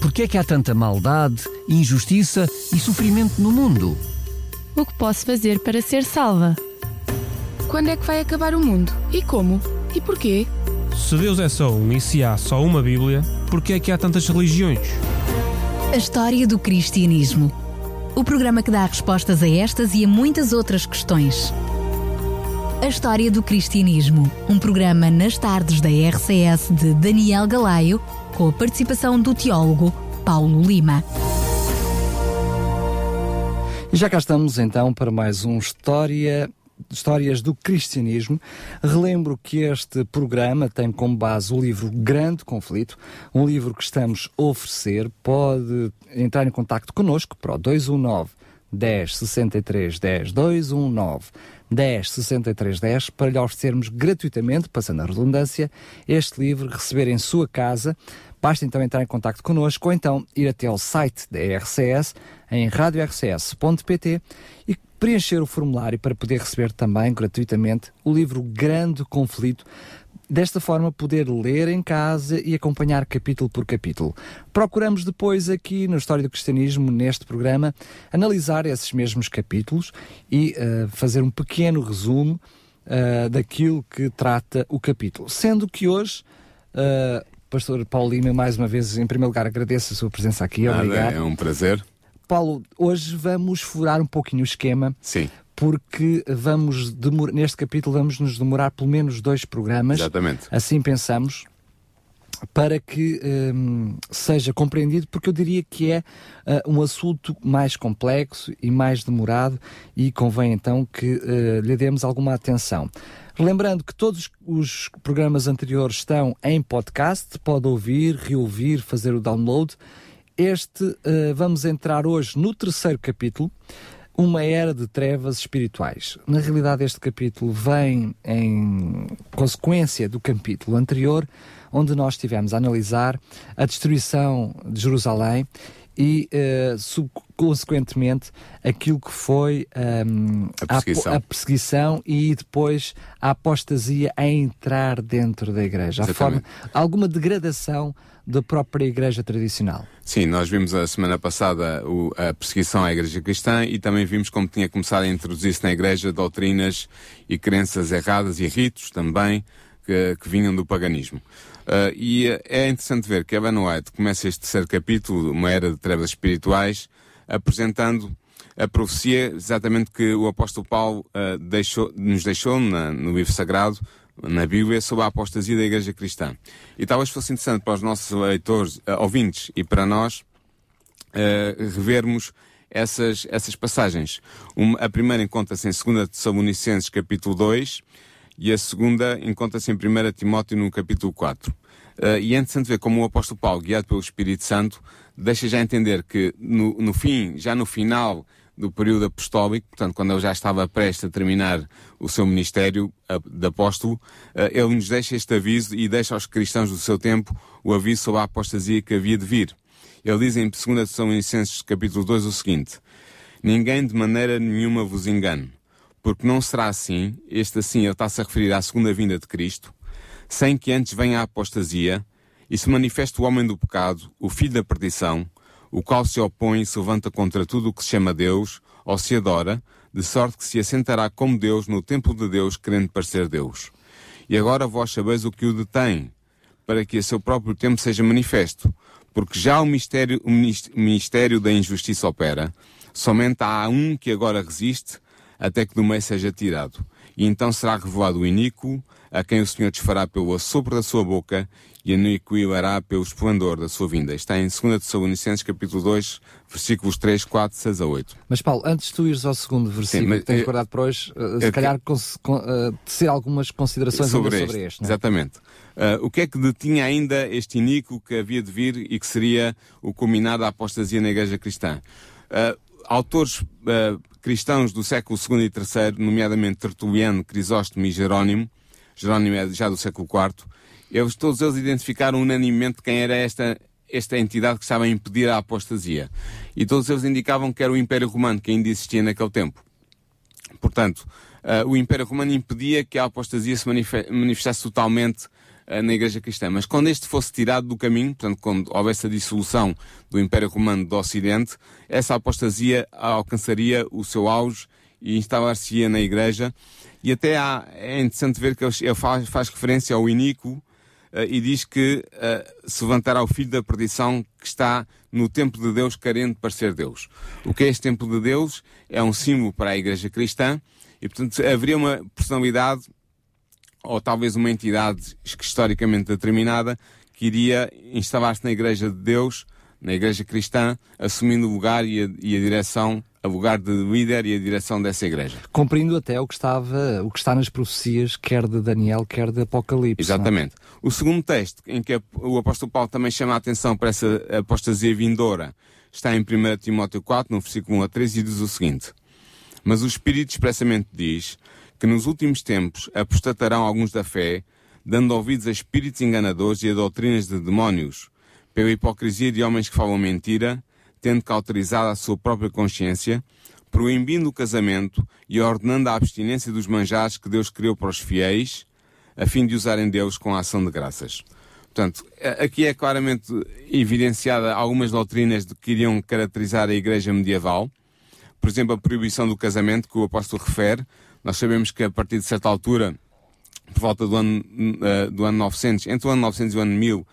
Por que é que há tanta maldade, injustiça e sofrimento no mundo? O que posso fazer para ser salva? Quando é que vai acabar o mundo? E como? E porquê? Se Deus é só um e se há só uma Bíblia, por que é que há tantas religiões? A história do cristianismo. O programa que dá respostas a estas e a muitas outras questões. A História do Cristianismo, um programa nas tardes da RCS de Daniel Galaio, com a participação do teólogo Paulo Lima. E já cá estamos então para mais um História Histórias do Cristianismo. Relembro que este programa tem como base o livro Grande Conflito, um livro que estamos a oferecer. Pode entrar em contato connosco para o 219 10 63 10 219 10 63 10 para lhe oferecermos gratuitamente, passando a redundância, este livro, receber em sua casa. Basta então entrar em contato connosco ou então ir até ao site da RCS em radiorcs.pt e preencher o formulário para poder receber também gratuitamente o livro Grande Conflito. Desta forma, poder ler em casa e acompanhar capítulo por capítulo. Procuramos depois, aqui no História do Cristianismo, neste programa, analisar esses mesmos capítulos e uh, fazer um pequeno resumo uh, daquilo que trata o capítulo. Sendo que hoje. Uh, Pastor Paulo Lima, mais uma vez, em primeiro lugar, agradeço a sua presença aqui. Nada, Obrigado. É um prazer. Paulo, hoje vamos furar um pouquinho o esquema. Sim. Porque vamos demorar, neste capítulo vamos nos demorar pelo menos dois programas. Exatamente. Assim pensamos para que um, seja compreendido, porque eu diria que é uh, um assunto mais complexo e mais demorado e convém então que uh, lhe demos alguma atenção. Lembrando que todos os programas anteriores estão em podcast, pode ouvir, reouvir, fazer o download. Este, uh, vamos entrar hoje no terceiro capítulo, uma era de trevas espirituais. Na realidade, este capítulo vem em consequência do capítulo anterior, onde nós estivemos a analisar a destruição de Jerusalém e, uh, consequentemente, aquilo que foi um, a, perseguição. A, a, perseguição. e depois a apostasia a entrar dentro da igreja. A forma, alguma degradação da própria igreja tradicional. Sim, nós vimos a semana passada o, a perseguição à igreja cristã e também vimos como tinha começado a introduzir-se na igreja doutrinas e crenças erradas e ritos também que, que vinham do paganismo. Uh, e é interessante ver que Evan White começa este terceiro capítulo, uma era de trevas espirituais, apresentando a profecia exatamente que o apóstolo Paulo uh, deixou, nos deixou na, no livro sagrado, na Bíblia, sobre a apostasia da igreja cristã. E talvez fosse interessante para os nossos leitores, uh, ouvintes e para nós, revermos essas, essas passagens. Uma, a primeira encontra-se em 2 Tessalonicenses capítulo 2, e a segunda encontra-se em 1 Timóteo no capítulo 4. Uh, e é interessante ver como o apóstolo Paulo, guiado pelo Espírito Santo, deixa já entender que no, no fim, já no final do período apostólico, portanto, quando ele já estava prestes a terminar o seu ministério de apóstolo, uh, ele nos deixa este aviso e deixa aos cristãos do seu tempo o aviso sobre a apostasia que havia de vir. Ele diz em 2 Tessalonicenses capítulo 2 o seguinte, Ninguém de maneira nenhuma vos engane, porque não será assim, este assim ele está-se a referir à segunda vinda de Cristo, sem que antes venha a apostasia e se manifeste o homem do pecado, o filho da perdição, o qual se opõe e se levanta contra tudo o que se chama Deus, ou se adora, de sorte que se assentará como Deus no templo de Deus, querendo parecer Deus. E agora vós sabeis o que o detém, para que a seu próprio tempo seja manifesto, porque já o mistério, o ministério da injustiça opera, somente há um que agora resiste, até que do meio seja tirado. E então será revelado o iníquo, a quem o Senhor desfará pelo assopro da sua boca e aniquilará pelo esplendor da sua vinda. Está em 2 Tessalonicenses capítulo 2, versículos 3, 4, 6 a 8. Mas Paulo, antes de tu ires ao segundo versículo Sim, que tens guardado para hoje, uh, se calhar con uh, tecer algumas considerações sobre este. Sobre este é? Exatamente. Uh, o que é que detinha ainda este iníquo que havia de vir e que seria o culminado da apostasia na igreja cristã? autores cristãos do século II e III, nomeadamente Tertuliano, Crisóstomo e Jerónimo, Jerónimo é já do século IV, eles, todos eles identificaram unanimemente quem era esta, esta entidade que estava a impedir a apostasia. E todos eles indicavam que era o Império Romano, que ainda existia naquele tempo. Portanto, uh, o Império Romano impedia que a apostasia se manifestasse totalmente uh, na Igreja Cristã. Mas quando este fosse tirado do caminho, portanto, quando houvesse a dissolução do Império Romano do Ocidente, essa apostasia alcançaria o seu auge e instalar-se-ia na Igreja. E até há, é interessante ver que ele faz, faz referência ao iníquo uh, e diz que uh, se levantará o filho da perdição que está no templo de Deus querendo parecer Deus. O que é este templo de Deus? É um símbolo para a igreja cristã e, portanto, haveria uma personalidade ou talvez uma entidade historicamente determinada que iria instalar-se na igreja de Deus, na igreja cristã, assumindo o lugar e a, e a direção a lugar de líder e a direção dessa igreja. Cumprindo até o que estava, o que está nas profecias, quer de Daniel, quer de Apocalipse. É? Exatamente. O segundo texto, em que o apóstolo Paulo também chama a atenção para essa apostasia vindoura, está em 1 Timóteo 4, no versículo 1 a 13, e diz o seguinte: Mas o Espírito expressamente diz que nos últimos tempos apostatarão alguns da fé, dando ouvidos a espíritos enganadores e a doutrinas de demónios, pela hipocrisia de homens que falam mentira, tendo cauterizado a sua própria consciência, proibindo o casamento e ordenando a abstinência dos manjares que Deus criou para os fiéis, a fim de usarem Deus com a ação de graças. Portanto, aqui é claramente evidenciada algumas doutrinas que iriam caracterizar a Igreja medieval. Por exemplo, a proibição do casamento, que o apóstolo refere. Nós sabemos que a partir de certa altura, por volta do ano, uh, do ano 900, entre o ano 900 e o ano 1000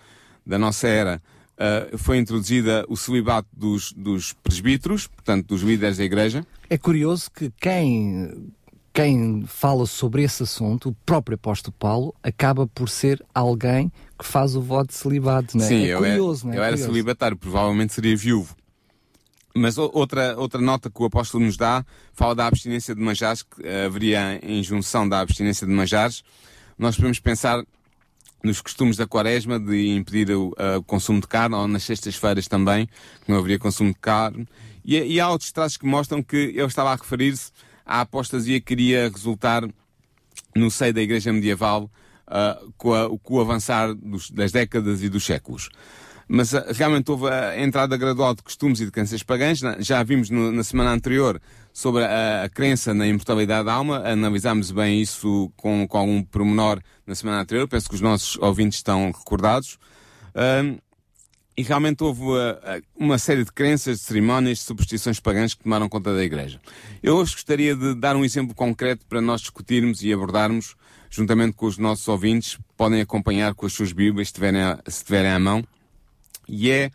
da nossa era, uh, foi introduzida o celibato dos, dos presbíteros, portanto, dos líderes da Igreja. É curioso que quem, quem fala sobre esse assunto, o próprio apóstolo Paulo, acaba por ser alguém que faz o voto de celibato, não é? Sim, é eu curioso, era, não é? Eu era celibatário, provavelmente seria viúvo. Mas outra, outra nota que o apóstolo nos dá fala da abstinência de manjares, que haveria em junção da abstinência de manjares. Nós podemos pensar nos costumes da quaresma de impedir o, uh, consumo de carne, ou nas sextas-feiras também, que não haveria consumo de carne. E, e há outros traços que mostram que ele estava a referir-se à apostasia que iria resultar no seio da Igreja medieval uh, com, a, com, o avançar dos, das décadas e dos séculos. Mas uh, realmente houve a entrada gradual de costumes e de crenças pagãs. Já vimos no, na semana anterior sobre a, a, crença na imortalidade da alma. Analisámos bem isso com, com algum pormenor na semana anterior. Penso que os nossos ouvintes estão recordados. E realmente houve uh, uma série de crenças, de cerimónias, de superstições pagãs que tomaram conta da Igreja. Eu hoje gostaria de dar um exemplo concreto para nós discutirmos e abordarmos, juntamente com os nossos ouvintes, podem acompanhar com as suas Bíblias, se tiverem à mão. E é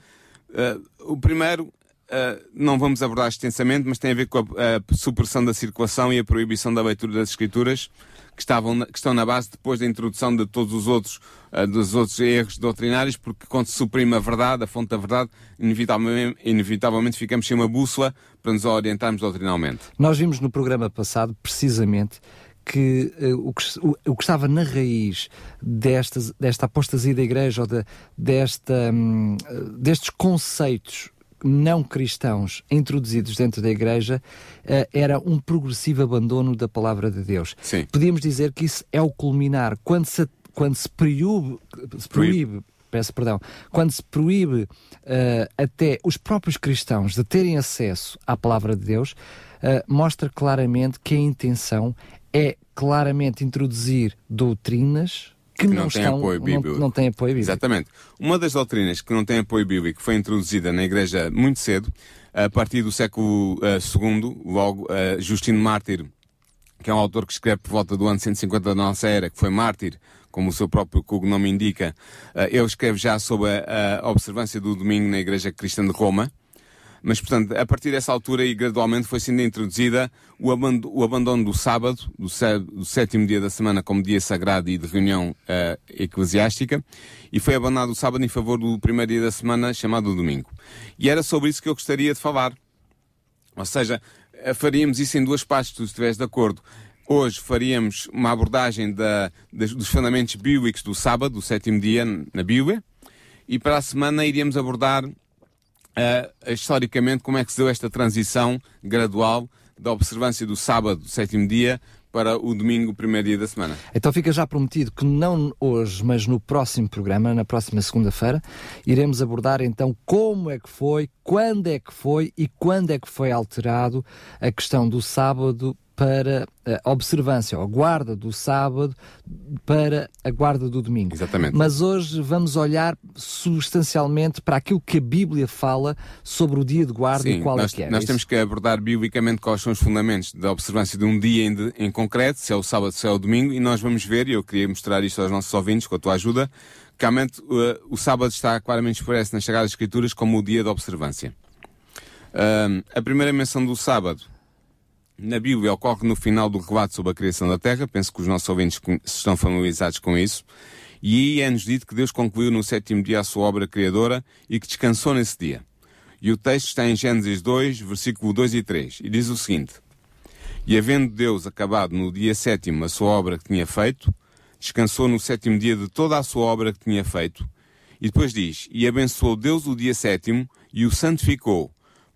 uh, o primeiro, Uh, não vamos abordar extensamente, mas tem a ver com a, a, supressão da circulação e a proibição da leitura das escrituras, que, estavam na, que estão na base depois da introdução de todos os outros, uh, dos outros erros doutrinários, porque quando se suprime a verdade, a fonte da verdade, inevitavelmente, inevitavelmente ficamos sem uma bússola para nos orientarmos doutrinalmente. Nós vimos no programa passado, precisamente, que, uh, o, que o, o, que estava na raiz desta, desta apostasia da Igreja, ou de, desta, um, destes conceitos não cristãos introduzidos dentro da igreja uh, era um progressivo abandono da palavra de Deus. Sim. Podíamos dizer que isso é o culminar. Quando se, quando se proíbe, se proíbe peço perdão, quando se proíbe uh, até os próprios cristãos de terem acesso à palavra de Deus, uh, mostra claramente que a intenção é claramente introduzir doutrinas que, que não, não estão, tem apoio bíblico. Não, não tem apoio bíblico. Exatamente. Uma das doutrinas que não tem apoio bíblico foi introduzida na Igreja muito cedo, a partir do século II, logo uh, Justino Mártir, que é um autor que escreve por volta do ano 150 da nossa era, que foi mártir, como o seu próprio cognome indica, ele escreve já sobre a observância do domingo na Igreja Cristã de Roma, mas, portanto, a partir dessa altura e gradualmente foi sendo introduzida o, aband o abandono do sábado, do, do, sétimo dia da semana, como dia sagrado e de reunião uh, eclesiástica, e foi abandonado o sábado em favor do primeiro dia da semana, chamado domingo. E era sobre isso que eu gostaria de falar. Ou seja, faríamos isso em duas partes, se tu estiveres de acordo. Hoje faríamos uma abordagem da, dos fundamentos bíblicos do sábado, do sétimo dia, na Bíblia, e para a semana iríamos abordar Uh, historicamente, como é que se deu esta transição gradual da observância do sábado, sétimo dia, para o domingo, primeiro dia da semana. Então fica já prometido que não hoje, mas no próximo programa, na próxima segunda-feira, iremos abordar então como é que foi, quando é que foi e quando é que foi alterado a questão do sábado para a observância, a guarda do sábado para a guarda do domingo. Exatamente. Mas hoje vamos olhar substancialmente para aquilo que a Bíblia fala sobre o dia de guarda Sim, e qual nós, é que é. nós Isso- temos que abordar biblicamente quais são os fundamentos da observância de um dia em, de- em concreto, se é o sábado, se é o domingo, e nós vamos ver, e eu queria mostrar isto aos nossos ouvintes com a tua ajuda, que realmente uh, o sábado está claramente expresso nas Sagradas Escrituras como o dia de observância. Ahm, a primeira menção do sábado na Bíblia ocorre no final do relato sobre a criação da Terra, penso que os nossos ouvintes estão familiarizados com isso, e aí é-nos dito que Deus concluiu no sétimo dia a sua obra criadora e que descansou nesse dia. E o texto está em Gênesis 2, versículo 2 e 3, e diz o seguinte: E havendo Deus acabado no dia sétimo a sua obra que tinha feito, descansou no sétimo dia de toda a sua obra que tinha feito, e depois diz: E abençoou Deus o dia sétimo e o santificou,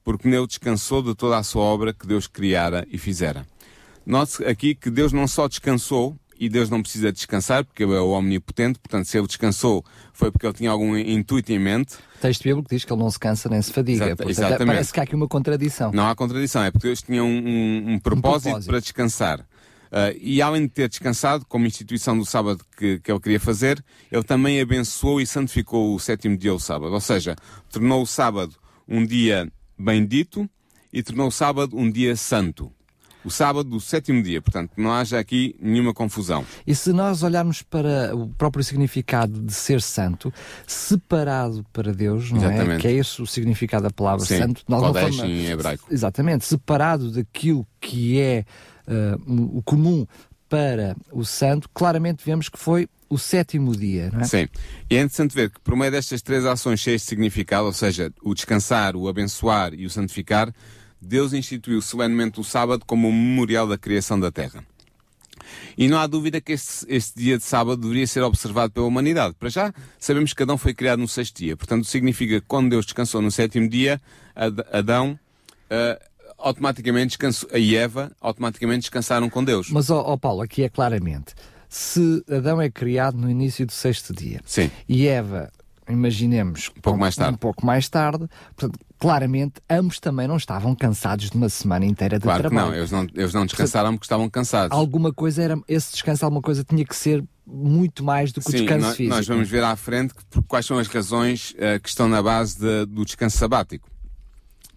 porque nele descansou de toda a sua obra que Deus criara e fizera. Note aqui que Deus não só descansou, e Deus não precisa descansar, porque ele é o omnipotente, portanto, se ele descansou, foi porque ele tinha algum intuito em mente. O texto bíblico diz que ele não se cansa nem se fadiga. Exata- Portanto, exatamente. Parece que há aqui uma contradição. Não há contradição, é porque Deus tinha um, um- um propósito, propósito. para descansar. Ah, e além de ter descansado, como instituição do sábado que, que ele queria fazer, ele também abençoou e santificou o sétimo dia, o sábado. Ou seja, tornou o sábado um dia bendito e tornou o sábado um dia santo. O sábado do sétimo dia, portanto, não haja aqui nenhuma confusão. E se nós olharmos para o próprio significado de ser santo, separado para Deus, não é? Exatamente. Que é esse o significado da palavra Sim, santo. alguma Kodesh forma- em hebraico. Exatamente, separado daquilo que é ah, o comum para o santo, claramente vemos que foi o sétimo dia, não é? Sim. E é interessante ver que por meio destas três ações cheias de significado, ou seja, o descansar, o abençoar e o santificar, Deus instituiu solenemente o sábado como o memorial da criação da terra. E não há dúvida que este, este dia de sábado deveria ser observado pela humanidade. Para já, sabemos que Adão foi criado no sexto dia. Portanto, significa que quando Deus descansou no sétimo dia, Ad- Adão ah, automaticamente descansou, e Eva automaticamente descansaram com Deus. Mas, ó ó, Paulo, aqui é claramente, se Adão é criado no início do sexto dia Sim. e Eva, imaginemos, um pouco mais tarde. um pouco mais tarde, portanto, claramente ambos também não estavam cansados de uma semana inteira de Claro que trabalho. não, eles não, eles não descansaram porque estavam cansados. Alguma coisa era, esse descanso, alguma coisa tinha que ser muito mais do que o Sim, descanso nós, físico. nós vamos ver à frente que- quais são as razões eh, que estão na base de- do descanso sabático.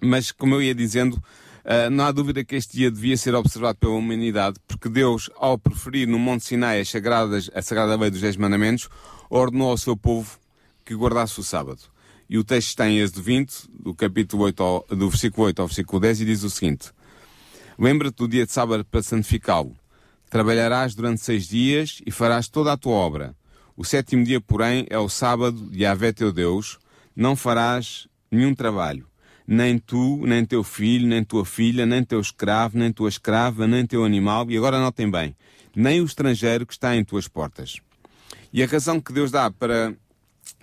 Mas, como eu ia dizendo, eh, não há dúvida que este dia devia ser observado pela humanidade, porque Deus, ao preferir no Monte Sinai as sagradas, a sagrada lei dos Dez Mandamentos, ordenou ao seu povo que guardasse o sábado. E o texto está em Êxodo 20, do capítulo 8 ao, do versículo 8 ao versículo 10, e diz o seguinte: Lembra-te do dia de sábado para santificá-lo. Trabalharás durante seis dias e farás toda a tua obra. O sétimo dia, porém, é o sábado de Yahvé teu Deus. Não farás nenhum trabalho. Nem tu, nem teu filho, nem tua filha, nem teu escravo, nem tua escrava, nem teu animal. E agora notem bem. Nem o estrangeiro que está em tuas portas. E a razão que Deus dá para,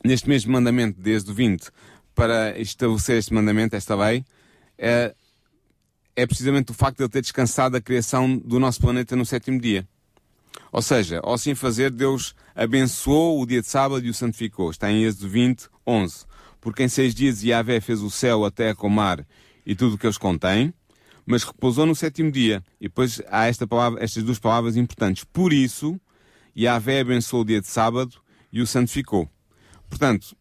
neste mesmo mandamento, desde o 20, para estabelecer este mandamento, esta lei, é, é precisamente o facto de ele ter descansado da criação do nosso planeta no sétimo dia. Ou seja, ao assim fazer, Deus abençoou o dia de sábado e o santificou. Está em Êxodo 20, 11. Porque em seis dias Yahvé fez o céu, a terra, o mar e tudo o que eles contêm, mas repousou no sétimo dia. E depois há esta palavra, estas duas palavras importantes. Por isso, Yahvé abençoou o dia de sábado e o santificou. Portanto,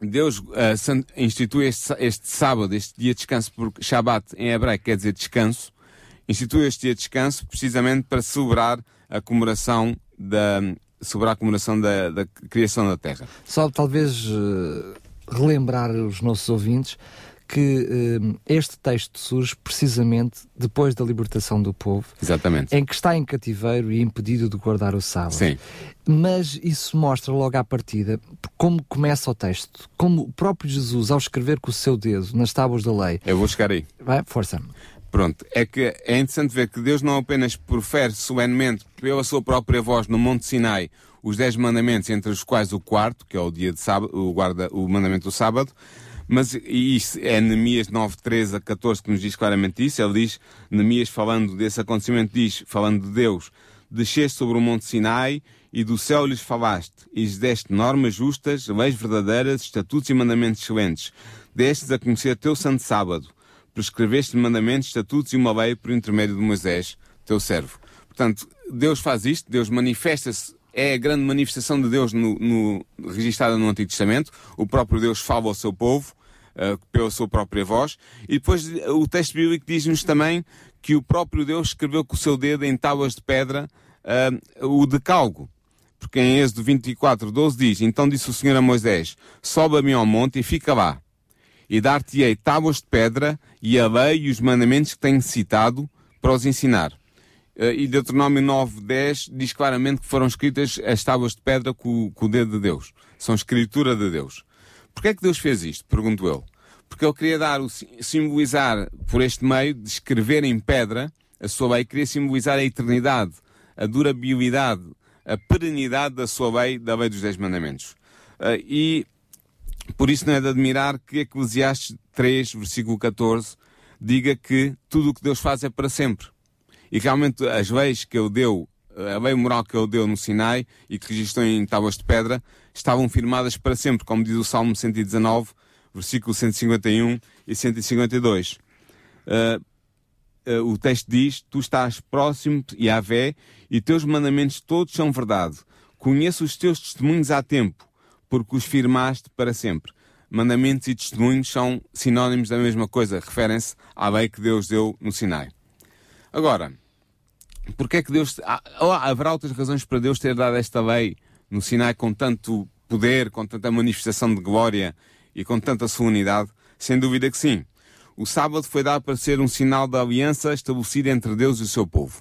Deus san- institui este, este sábado, este dia de descanso, porque Shabbat em hebraico quer dizer descanso, institui este dia de descanso precisamente para celebrar a comemoração da, celebrar a comemoração da, da criação da Terra. Só talvez eh, relembrar os nossos ouvintes que eh, este texto surge precisamente depois da libertação do povo, Exatamente. em que está em cativeiro e impedido de guardar o sábado. Sim. Mas isso mostra logo à partida como começa o texto, como o próprio Jesus, ao escrever com o seu dedo nas tábuas da lei, Eu vou chegar aí. vai, força, Pronto, é que é interessante ver que Deus não apenas profere solenemente pela sua própria voz no Monte Sinai os dez mandamentos, entre os quais o quarto, que é o dia de sábado, o, guarda, o mandamento do sábado, mas isso é Neemias 9, 13 a 14 que nos diz claramente isso. Ele diz, Neemias falando desse acontecimento, diz, falando de Deus, desceste sobre o Monte Sinai e do céu lhes falaste, e lhes deste normas justas, leis verdadeiras, estatutos e mandamentos excelentes. Destes a conhecer teu santo sábado prescreveste mandamentos, estatutos e uma lei por intermédio de Moisés, teu servo. Portanto, Deus faz isto, Deus manifesta-se, é a grande manifestação de Deus no, no, registrada no Antigo Testamento. O próprio Deus fala ao seu povo, uh, pela sua própria voz. E depois o texto bíblico diz-nos também que o próprio Deus escreveu com o seu dedo em tábuas de pedra uh, o decalgo. Porque em Êxodo 24, 12 diz, Então disse o Senhor a Moisés, sobe-me ao monte e fica lá. E dar-te-ei tábuas de pedra e a lei e os mandamentos que tenho citado para os ensinar. Uh, e Deuteronômio 9, 10 diz claramente que foram escritas as tábuas de pedra com, com o dedo de Deus. São escritura de Deus. Porquê é que Deus fez isto? Pergunto eu. Porque ele queria dar, o, simbolizar por este meio de escrever em pedra a sua lei, queria simbolizar a eternidade, a durabilidade, a perenidade da sua lei, da lei dos Dez Mandamentos. Uh, e por isso não é de admirar que Eclesiastes 3, versículo 14, diga que tudo o que Deus faz é para sempre. E realmente as leis que ele deu, a lei moral que ele deu no Sinai e que registrou em tábuas de pedra, estavam firmadas para sempre, como diz o Salmo 119, versículo 151 e 152. Uh, uh, o texto diz: Tu estás próximo, Yahvé, e teus mandamentos todos são verdade. Conheço os teus testemunhos há tempo, porque os firmaste para sempre. Mandamentos e testemunhos são sinónimos da mesma coisa, referem-se à lei que Deus deu no Sinai. Agora, porque é que Deus. Há, haverá outras razões para Deus ter dado esta lei no Sinai com tanto poder, com tanta manifestação de glória e com tanta solenidade? Sem dúvida que sim. O sábado foi dado para ser um sinal da aliança estabelecida entre Deus e o seu povo.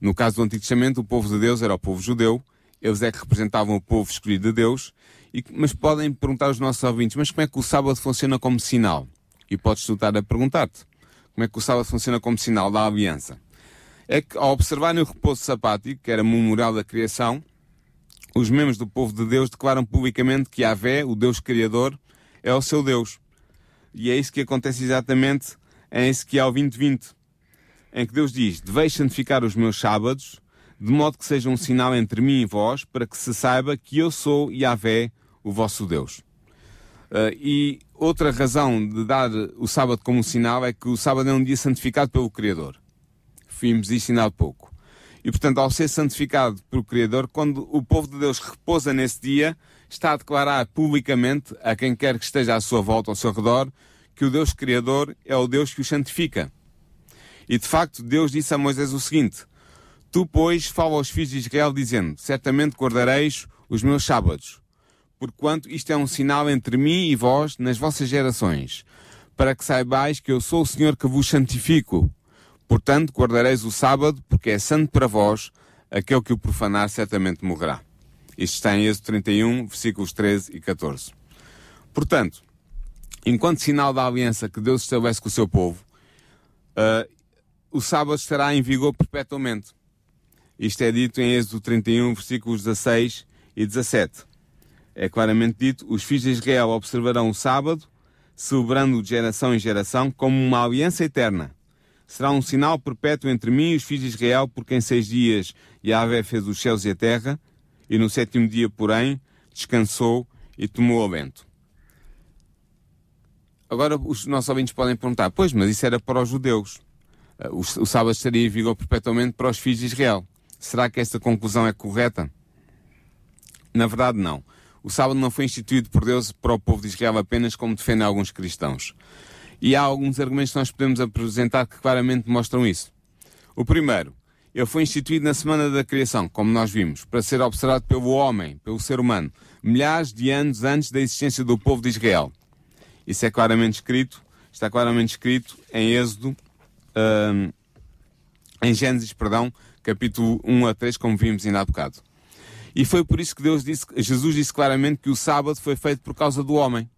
No caso do Antigo Testamento, o povo de Deus era o povo judeu, eles é que representavam o povo escolhido de Deus, e, mas podem perguntar aos nossos ouvintes, mas como é que o sábado funciona como sinal? E podes estar a perguntar-te, como é que o sábado funciona como sinal da aliança? É que ao observarem o repouso sabático, que era memorial da criação, os membros do povo de Deus declaram publicamente que Yahvé, o Deus Criador, é o seu Deus. E é isso que acontece exatamente em Ezequiel 2020, em que Deus diz: Deveis santificar os meus sábados, de modo que seja um sinal entre mim e vós, para que se saiba que eu sou Yahvé, o vosso Deus. Uh, e outra razão de dar o sábado como sinal é que o sábado é um dia santificado pelo Criador. Vimos isso pouco. E portanto, ao ser santificado pelo Criador, quando o povo de Deus repousa nesse dia, está a declarar publicamente a quem quer que esteja à sua volta, ao seu redor, que o Deus Criador é o Deus que o santifica. E de facto, Deus disse a Moisés o seguinte: Tu, pois, fala aos filhos de Israel, dizendo: Certamente guardareis os meus sábados, porquanto isto é um sinal entre mim e vós nas vossas gerações, para que saibais que eu sou o Senhor que vos santifico. Portanto, guardareis o sábado, porque é santo para vós, aquele que o profanar certamente morrerá. Isto está em Êxodo 31, versículos 13 e 14. Portanto, enquanto sinal da aliança que Deus estabelece com o seu povo, uh, o sábado estará em vigor perpetuamente. Isto é dito em Êxodo 31, versículos 16 e 17. É claramente dito: os filhos de Israel observarão o sábado, celebrando de geração em geração, como uma aliança eterna. Será um sinal perpétuo entre mim e os filhos de Israel, porque em seis dias Yahvé fez os céus e a terra, e no sétimo dia, porém, descansou e tomou o vento. Agora os nossos ouvintes podem perguntar, pois, mas isso era para os judeus. Eh, o, o sábado estaria em vigor perpetuamente para os filhos de Israel. Será que esta conclusão é correta? Na verdade, não. O sábado não foi instituído por Deus para o povo de Israel apenas, como defendem alguns cristãos. E há alguns argumentos que nós podemos apresentar que claramente mostram isso. O primeiro, ele foi instituído na semana da criação, como nós vimos, para ser observado pelo homem, pelo ser humano, milhares de anos antes da existência do povo de Israel. Isso é claramente escrito, está claramente escrito em Êxodo, um, em Gênesis, perdão, capítulo 1 a 3, como vimos ainda há bocado. E foi por isso que Deus disse, Jesus disse claramente que o sábado foi feito por causa do homem.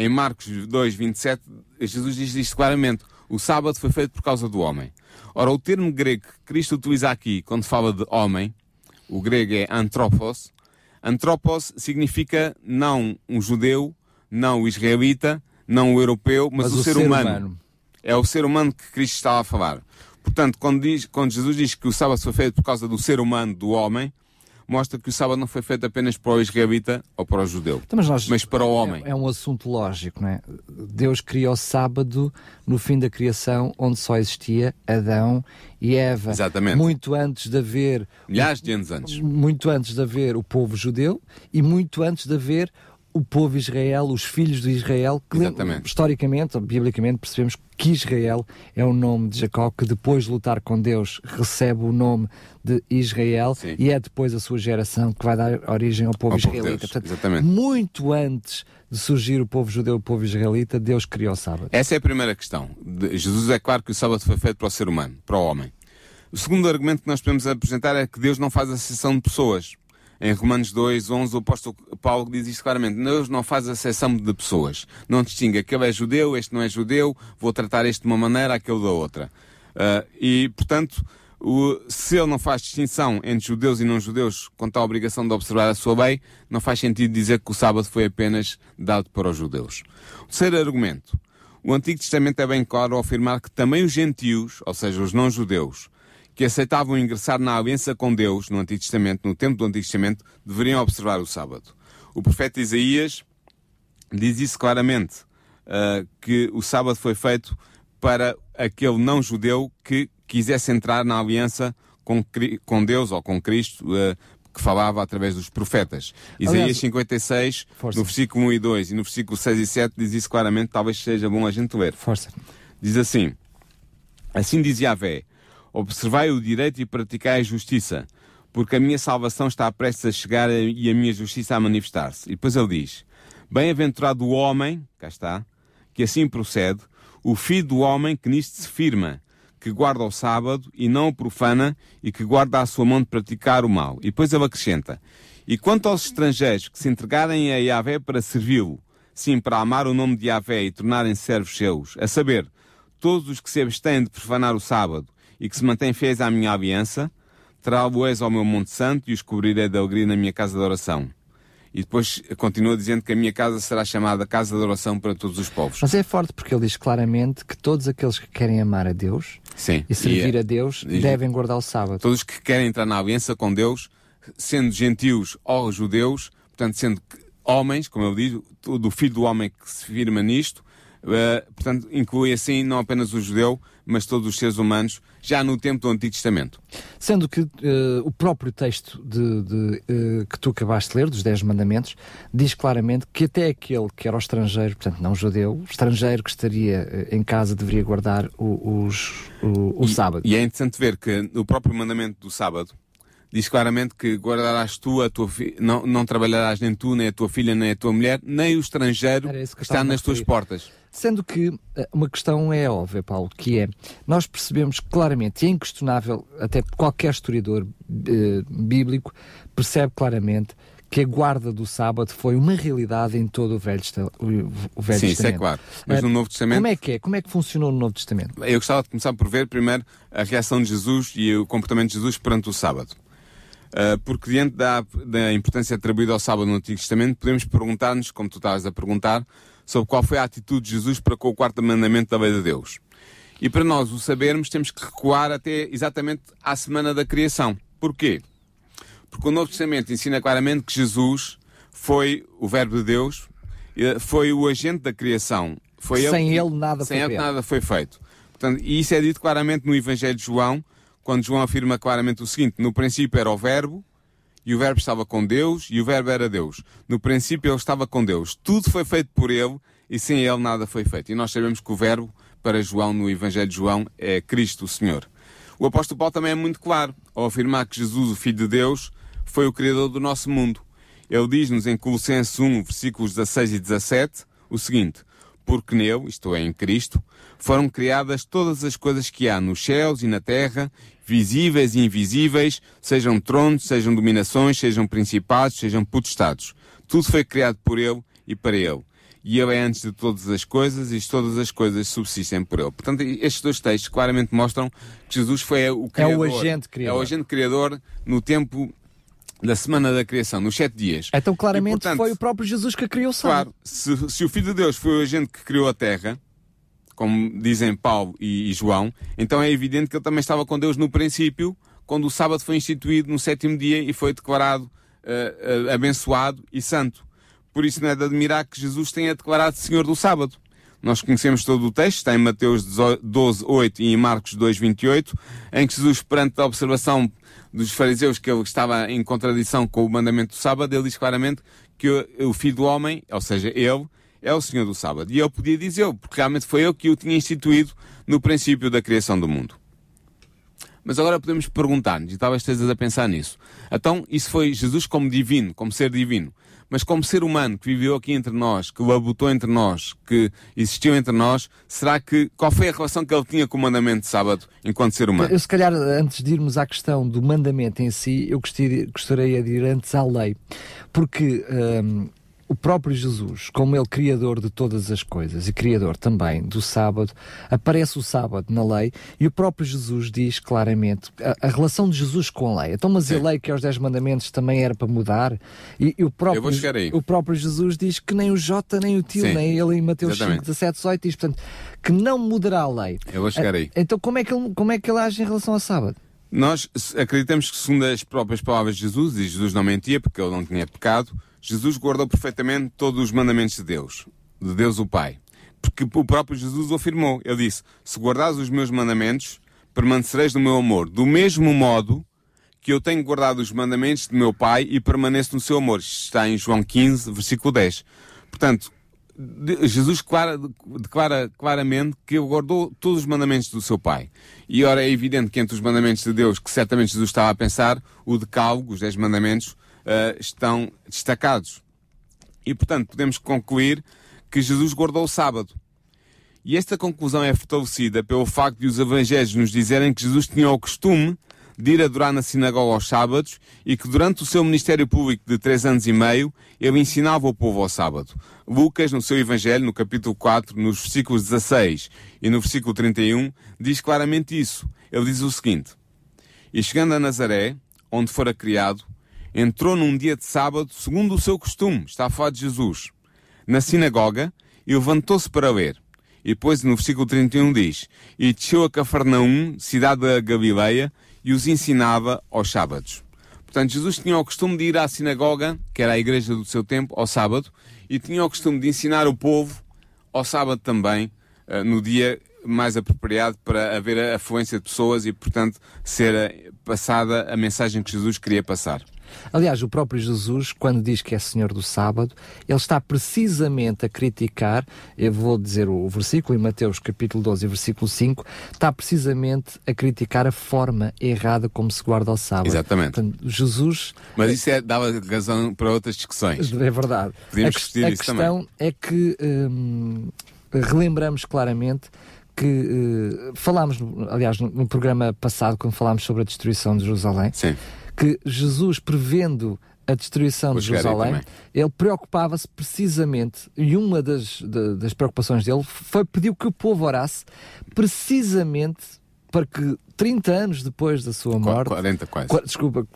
Em Marcos 2, 27, Jesus diz isto claramente. O sábado foi feito por causa do homem. Ora, o termo grego que Cristo utiliza aqui, quando fala de homem, o grego é anthropos. Anthropos significa não um judeu, não o israelita, não o europeu, mas, mas o, o, ser, ser humano. humano. É o ser humano que Cristo estava a falar. Portanto, quando, diz, quando Jesus diz que o sábado foi feito por causa do ser humano, do homem, mostra que o sábado não foi feito apenas para o israelita ou para o judeu, Então, mas, nós- mas para o homem. É, é um assunto lógico, não é? Deus criou o sábado no fim da criação, onde só existia Adão e Eva. Exatamente. Muito antes de haver Milhares de anos antes. muito antes de haver o povo judeu e muito antes de haver o povo Israel, os filhos de Israel, que Exatamente. historicamente, ou biblicamente, percebemos que Israel é o nome de Jacó, que depois de lutar com Deus recebe o nome de Israel Sim. e é depois a sua geração que vai dar origem ao povo Ao povo israelita. Deus, exatamente. muito antes de surgir o povo judeu e o povo israelita, Deus criou o sábado. Essa é a primeira questão. Jesus é claro que o sábado foi feito para o ser humano, para o homem. O segundo argumento que nós podemos apresentar é que Deus não faz acessão de pessoas. Em Romanos 2, 11, o apóstolo Paulo diz isto claramente. Deus não faz acessão de pessoas. Não distingue aquele é judeu, este não é judeu, vou tratar este de uma maneira, aquele da outra. Ah, e, portanto, o- se ele não faz distinção entre judeus e não judeus quanto à obrigação de observar a sua lei, não faz sentido dizer que o sábado foi apenas dado para os judeus. O terceiro argumento. O Antigo Testamento é bem claro ao afirmar que também os gentios, ou seja, os não-judeus, que aceitavam ingressar na aliança com Deus no Antigo Testamento, no tempo do Antigo Testamento, deveriam observar o sábado. O profeta Isaías diz isso claramente, ah, que o sábado foi feito para aquele não-judeu que quisesse entrar na aliança com, com Deus ou com Cristo, ah, que falava através dos profetas. Isaías Aliás, 56, força. no versículo 1 e 2 e no versículo 6 e 7, diz isso claramente, talvez seja bom a gente ler. Força. Diz assim: Assim diz Yahvé: Observai o direito e praticai a justiça, porque a minha salvação está prestes a chegar e a minha justiça a manifestar-se. E depois ele diz: Bem-aventurado o homem, cá está, que assim procede, o filho do homem que nisto se firma, que guarda o sábado e não o profana e que guarda a sua mão de praticar o mal. E depois ele acrescenta: E quanto aos estrangeiros que se entregarem a Yahvé para servi-lo, sim, para amar o nome de Yahvé e tornarem servos seus, a saber, todos os que se abstêm de profanar o sábado e que se mantêm fiéis à minha aliança, trá-lo-eis ao meu Monte Santo e os cobrirei de alegria na minha casa de oração. E depois continua dizendo que a minha casa será chamada casa de oração para todos os povos. Mas é forte porque ele diz claramente que todos aqueles que querem amar a Deus Sim. e servir E, a Deus e- devem guardar o sábado. Todos que querem entrar na aliança com Deus, sendo gentios ou judeus, portanto, sendo homens, como eu digo, do filho do homem que se firma nisto, eh, portanto, inclui assim não apenas o judeu, mas todos os seres humanos, já no tempo do Antigo Testamento. Sendo que eh, o próprio texto de, de, eh, que tu acabaste de ler, dos Dez Mandamentos, diz claramente que até aquele que era o estrangeiro, portanto não judeu, o estrangeiro que estaria eh, em casa deveria guardar o, os- o, o E- sábado. E é interessante ver que no próprio mandamento do sábado diz claramente que guardarás tu a tua fi... não, não trabalharás nem tu, nem a tua filha, nem a tua mulher, nem o estrangeiro que está nas tuas portas. Sendo que eh, uma questão é óbvia, Paulo, que é, nós percebemos claramente, e é inquestionável, até qualquer historiador eh, bíblico percebe claramente que a guarda do sábado foi uma realidade em todo o Velho, o, Velho Sim, isso é Testamento. claro. Mas Eh, no Novo Testamento. Como é que é? Como é que funcionou no Novo Testamento? Eu gostava de começar por ver primeiro a reação de Jesus e o comportamento de Jesus perante o sábado. Uh, porque diante da, da importância atribuída ao sábado no Antigo Testamento, podemos perguntar-nos, como tu estavas a perguntar, sobre qual foi a atitude de Jesus para com o quarto mandamento da lei de Deus. E para nós o sabermos, temos que recuar até exatamente à semana da criação. Porquê? Porque o Novo Testamento ensina claramente que Jesus foi o Verbo de Deus, foi o agente da criação. Foi Sem que- ele nada sem foi ele criado. nada foi feito. Portanto, e isso é dito claramente no Evangelho de João, quando João afirma claramente o seguinte: no princípio era o Verbo, e o Verbo estava com Deus, e o Verbo era Deus. No princípio ele estava com Deus. Tudo foi feito por ele, e sem ele nada foi feito. E nós sabemos que o Verbo, para João, no Evangelho de João, é Cristo, o Senhor. O apóstolo Paulo também é muito claro ao afirmar que Jesus, o Filho de Deus, foi o Criador do nosso mundo. Ele diz-nos em Colossenses 1, versículos 16 e 17, o seguinte: Porque nele, isto é, em Cristo, foram criadas todas as coisas que há nos céus e na terra, visíveis e invisíveis, sejam tronos, sejam dominações, sejam principados, sejam potestados. Tudo foi criado por ele e para ele. E ele é antes de todas as coisas e todas as coisas subsistem por ele. Portanto, estes dois textos claramente mostram que Jesus foi o criador. agente criador. É o agente criador no tempo da semana da criação, nos sete dias. Então claramente E, portanto, foi o próprio Jesus que criou o sábado. Claro, se, se o Filho de Deus foi o agente que criou a terra, como dizem Paulo e, e João, então é evidente que ele também estava com Deus no princípio, quando o sábado foi instituído no sétimo dia e foi declarado uh, uh, abençoado e santo. Por isso não é de admirar que Jesus tenha declarado Senhor do sábado. Nós conhecemos todo o texto, está em Mateus 12, 8 e em Marcos 2, 28, em que Jesus, perante a observação dos fariseus que ele estava em contradição com o mandamento do sábado, ele diz claramente que o, o Filho do Homem, ou seja, ele, é o Senhor do sábado. E eu podia dizer, porque realmente foi eu que o tinha instituído no princípio da criação do mundo. Mas agora podemos perguntar-nos, e talvez estejas a pensar nisso. Então, isso foi Jesus como divino, como ser divino mas como ser humano que viveu aqui entre nós, que labutou entre nós, que existiu entre nós, será que qual foi a relação que ele tinha com o mandamento de sábado enquanto ser humano? Eu, se calhar, antes de irmos à questão do mandamento em si, eu gostaria de ir antes à lei, porque hum, o próprio Jesus, como ele criador de todas as coisas e criador também do sábado, aparece o sábado na lei e o próprio Jesus diz claramente a, a relação de Jesus com a lei. Então, mas Sim. a lei que é os 10 mandamentos também era para mudar e, e o, próprio, o próprio Jesus diz que nem o J nem o tio, Sim. nem ele em Mateus Exatamente. 5, 17, 18 diz, portanto, que não mudará a lei. Eu vou chegar aí. Então, como é que ele, como é que ele age em relação ao sábado? Nós acreditamos que, segundo as próprias palavras de Jesus, e Jesus não mentia porque ele não tinha pecado, Jesus guardou perfeitamente todos os mandamentos de Deus, de Deus o Pai. Porque o próprio Jesus o afirmou. Ele disse: Se guardares os meus mandamentos, permanecereis no meu amor. Do mesmo modo que eu tenho guardado os mandamentos de meu Pai e permaneço no seu amor. Está em João 15, versículo 10. Portanto, Jesus declara, declara, claramente que ele guardou todos os mandamentos do seu Pai. E ora é evidente que entre os mandamentos de Deus, que certamente Jesus estava a pensar, o decálogo, os dez mandamentos, uh, estão destacados. E, portanto, podemos concluir que Jesus guardou o sábado. E esta conclusão é fortalecida pelo facto de os evangelhos nos dizerem que Jesus tinha o costume de ir adorar na sinagoga aos sábados e que durante o seu ministério público de três anos e meio ele ensinava o povo ao sábado. Lucas, no seu evangelho, no capítulo 4, nos versículos 16 e no versículo 31, diz claramente isso. Ele diz o seguinte: E chegando a Nazaré, onde fora criado, entrou num dia de sábado, segundo o seu costume, está a falar de Jesus, na sinagoga e levantou-se para ler. E depois no versículo 31 diz: E desceu a Cafarnaum, cidade da Galileia, e os ensinava aos sábados. Portanto, Jesus tinha o costume de ir à sinagoga, que era a igreja do seu tempo, ao sábado, e tinha o costume de ensinar o povo ao sábado também, eh, no dia mais apropriado para haver a afluência de pessoas e, portanto, ser eh, passada a mensagem que Jesus queria passar. Aliás, o próprio Jesus, quando diz que é Senhor do sábado, ele está precisamente a criticar, eu vou dizer o versículo em Mateus capítulo 12, versículo 5, está precisamente a criticar a forma errada como se guarda o sábado. Exatamente. Portanto, Jesus... Mas isso é, dava razão para outras discussões. É verdade. Podíamos a, discutir a isso questão também. é que hum, relembramos claramente que uh, falámos, aliás, no, no, programa passado, quando falámos sobre a destruição de Jerusalém, Sim que Jesus, prevendo a destruição Vou de Jerusalém, ele preocupava-se precisamente, e uma das, de, das preocupações dele foi pedir que o povo orasse precisamente para que 30 anos depois da sua morte, 40 quase. desculpa,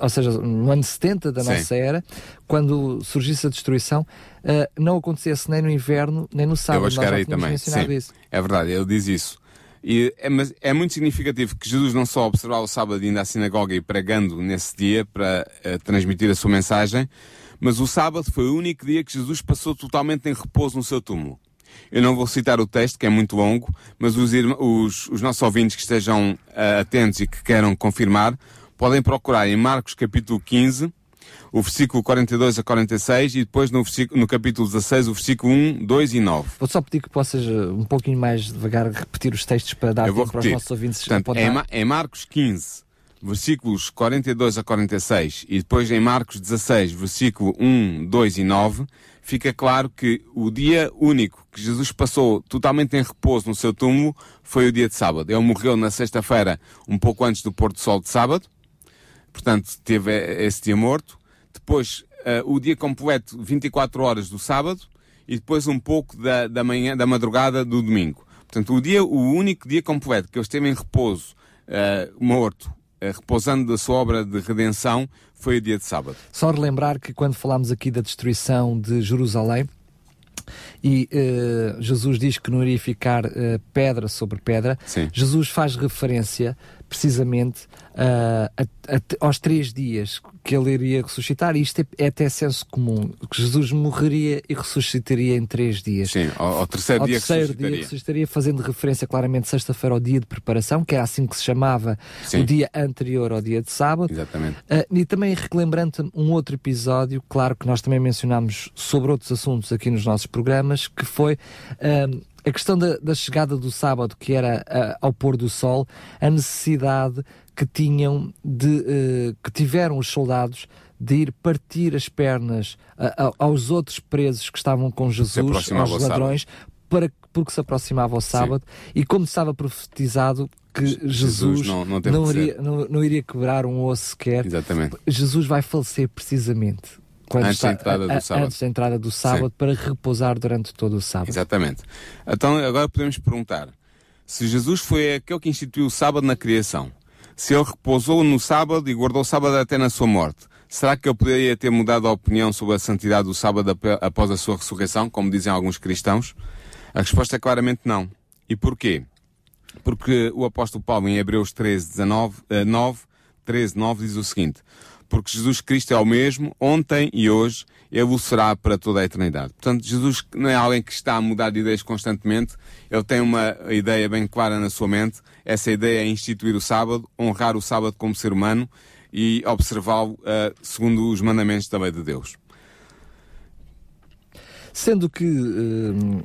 ou seja, no ano 70 da Sim. nossa era, quando surgisse a destruição, uh, não acontecesse nem no inverno, nem no sábado. Eu vou chegar aí também. Sim, isso. É verdade, ele diz isso. E é, mas é muito significativo que Jesus não só observava o sábado indo à sinagoga e pregando nesse dia para uh, transmitir a sua mensagem, mas o sábado foi o único dia que Jesus passou totalmente em repouso no seu túmulo. Eu não vou citar o texto, que é muito longo, mas os, os, os nossos ouvintes que estejam uh, atentos e que queiram confirmar, podem procurar em Marcos capítulo 15, o versículo 42 a 46 e depois no, no capítulo 16 o versículo 1, 2 e 9. Vou só pedir que possas eh, um pouquinho mais devagar repetir os textos para dar tempo para os nossos ouvintes Portanto, em, Ma em Marcos 15, versículos 42 a 46 e depois em Marcos 16, versículo 1, 2 e 9, fica claro que o dia único que Jesus passou totalmente em repouso no seu túmulo foi o dia de sábado. Ele morreu na sexta-feira, um pouco antes do pôr do sol de sábado, portanto teve esse dia morto depois uh, o dia completo, 24 horas do sábado, e depois um pouco da, da manhã, da madrugada do domingo. Portanto, o dia, o único dia completo que ele esteve em repouso, uh, morto, uh, repousando da sua obra de redenção, foi o dia de sábado. Só relembrar que quando falámos aqui da destruição de Jerusalém, e uh, Jesus diz que não iria ficar uh, pedra sobre pedra. Sim. Jesus faz referência precisamente uh, a, a, aos três dias que ele iria ressuscitar. E isto é, é, até senso comum, que Jesus morreria e ressuscitaria em três dias. Sim, ao, ao terceiro, ao dia, terceiro ressuscitaria. dia ressuscitaria, fazendo referência claramente sexta-feira ao dia de preparação, que era assim que se chamava Sim. o dia anterior ao dia de sábado. Exatamente. Uh, e também relembrando um outro episódio, claro que nós também mencionámos sobre outros assuntos aqui nos nossos programas, que foi uh, a questão da, da, chegada do sábado, que era uh, ao pôr do sol, a necessidade que tinham de que tiveram os soldados de ir partir as pernas aos outros presos que estavam com Jesus, aos ladrões, para, porque se aproximava o sábado, Sim. e como estava profetizado que Jesus, Jesus não, não, não, iria, não, iria quebrar um osso sequer, Exatamente. Jesus vai falecer precisamente quando antes, está, da entrada do sábado. antes da entrada do sábado Sim. para repousar durante todo o sábado. Exatamente. Então agora podemos perguntar: se Jesus foi aquele que instituiu o sábado na criação, se ele repousou no sábado e guardou o sábado até na sua morte, será que ele poderia ter mudado a opinião sobre a santidade do sábado após a sua ressurreição, como dizem alguns cristãos? A resposta é claramente não. E porquê? Porque o apóstolo Paulo em Hebreus 13, 19, 9, 13, 9 diz o seguinte: Porque Jesus Cristo é o mesmo, ontem e hoje, ele o será para toda a eternidade. Portanto, Jesus não é alguém que está a mudar de ideias constantemente, ele tem uma ideia bem clara na sua mente. Essa ideia é instituir o sábado, honrar o sábado como ser humano e observá-lo uh, segundo os mandamentos da lei de Deus. Sendo que. Uh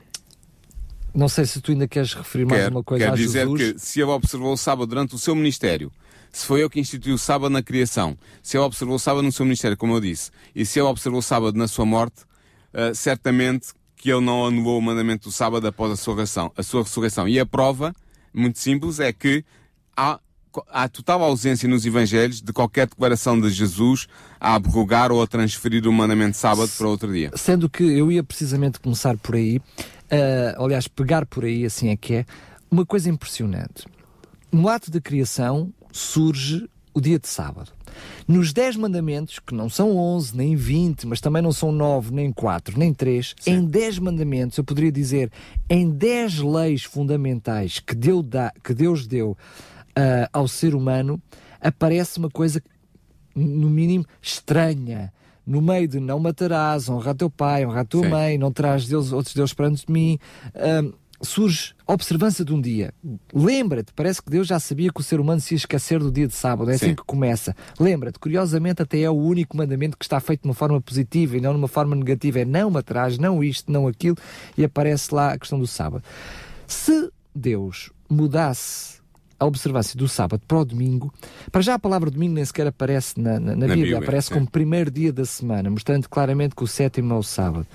não sei se tu ainda queres referir mais quer, uma coisa quer a dizer Jesus. que se ele observou o sábado durante o seu ministério, se foi ele que instituiu o sábado na criação, se ele observou o sábado no seu ministério, como eu disse, e se ele observou o sábado na sua morte, uh, certamente que ele não anulou o mandamento do sábado após a sua, a sua ressurreição. E a prova, muito simples, é que há, há total ausência nos evangelhos de qualquer declaração de Jesus a abrogar ou a transferir o mandamento de sábado para outro dia. Sendo que eu ia precisamente começar por aí, Uh, aliás, pegar por aí, assim é que é, uma coisa impressionante. No ato da criação surge o dia de sábado. Nos 10 mandamentos, que não são 11, nem 20, mas também não são 9, nem 4, nem 3, Sim. em 10 mandamentos, eu poderia dizer, em 10 leis fundamentais que Deus, dá, que Deus deu uh, ao ser humano, aparece uma coisa, no mínimo, estranha, no meio de não matarás, honra teu pai, honra a tua Sim. mãe, não terás Deus, outros deuses perante de mim, um, surge a observância de um dia. Lembra-te, parece que Deus já sabia que o ser humano se ia esquecer do dia de sábado, é assim Sim. assim que começa. Lembra-te, curiosamente, até é o único mandamento que está feito de uma forma positiva e não de uma forma negativa. É não matarás, não isto, não aquilo, e aparece lá a questão do sábado. Se Deus mudasse a observância do sábado para o domingo, para já a palavra domingo nem sequer aparece na, na, na, na Bíblia, Bíblia, aparece sim. como primeiro dia da semana, mostrando claramente que o sétimo é o sábado.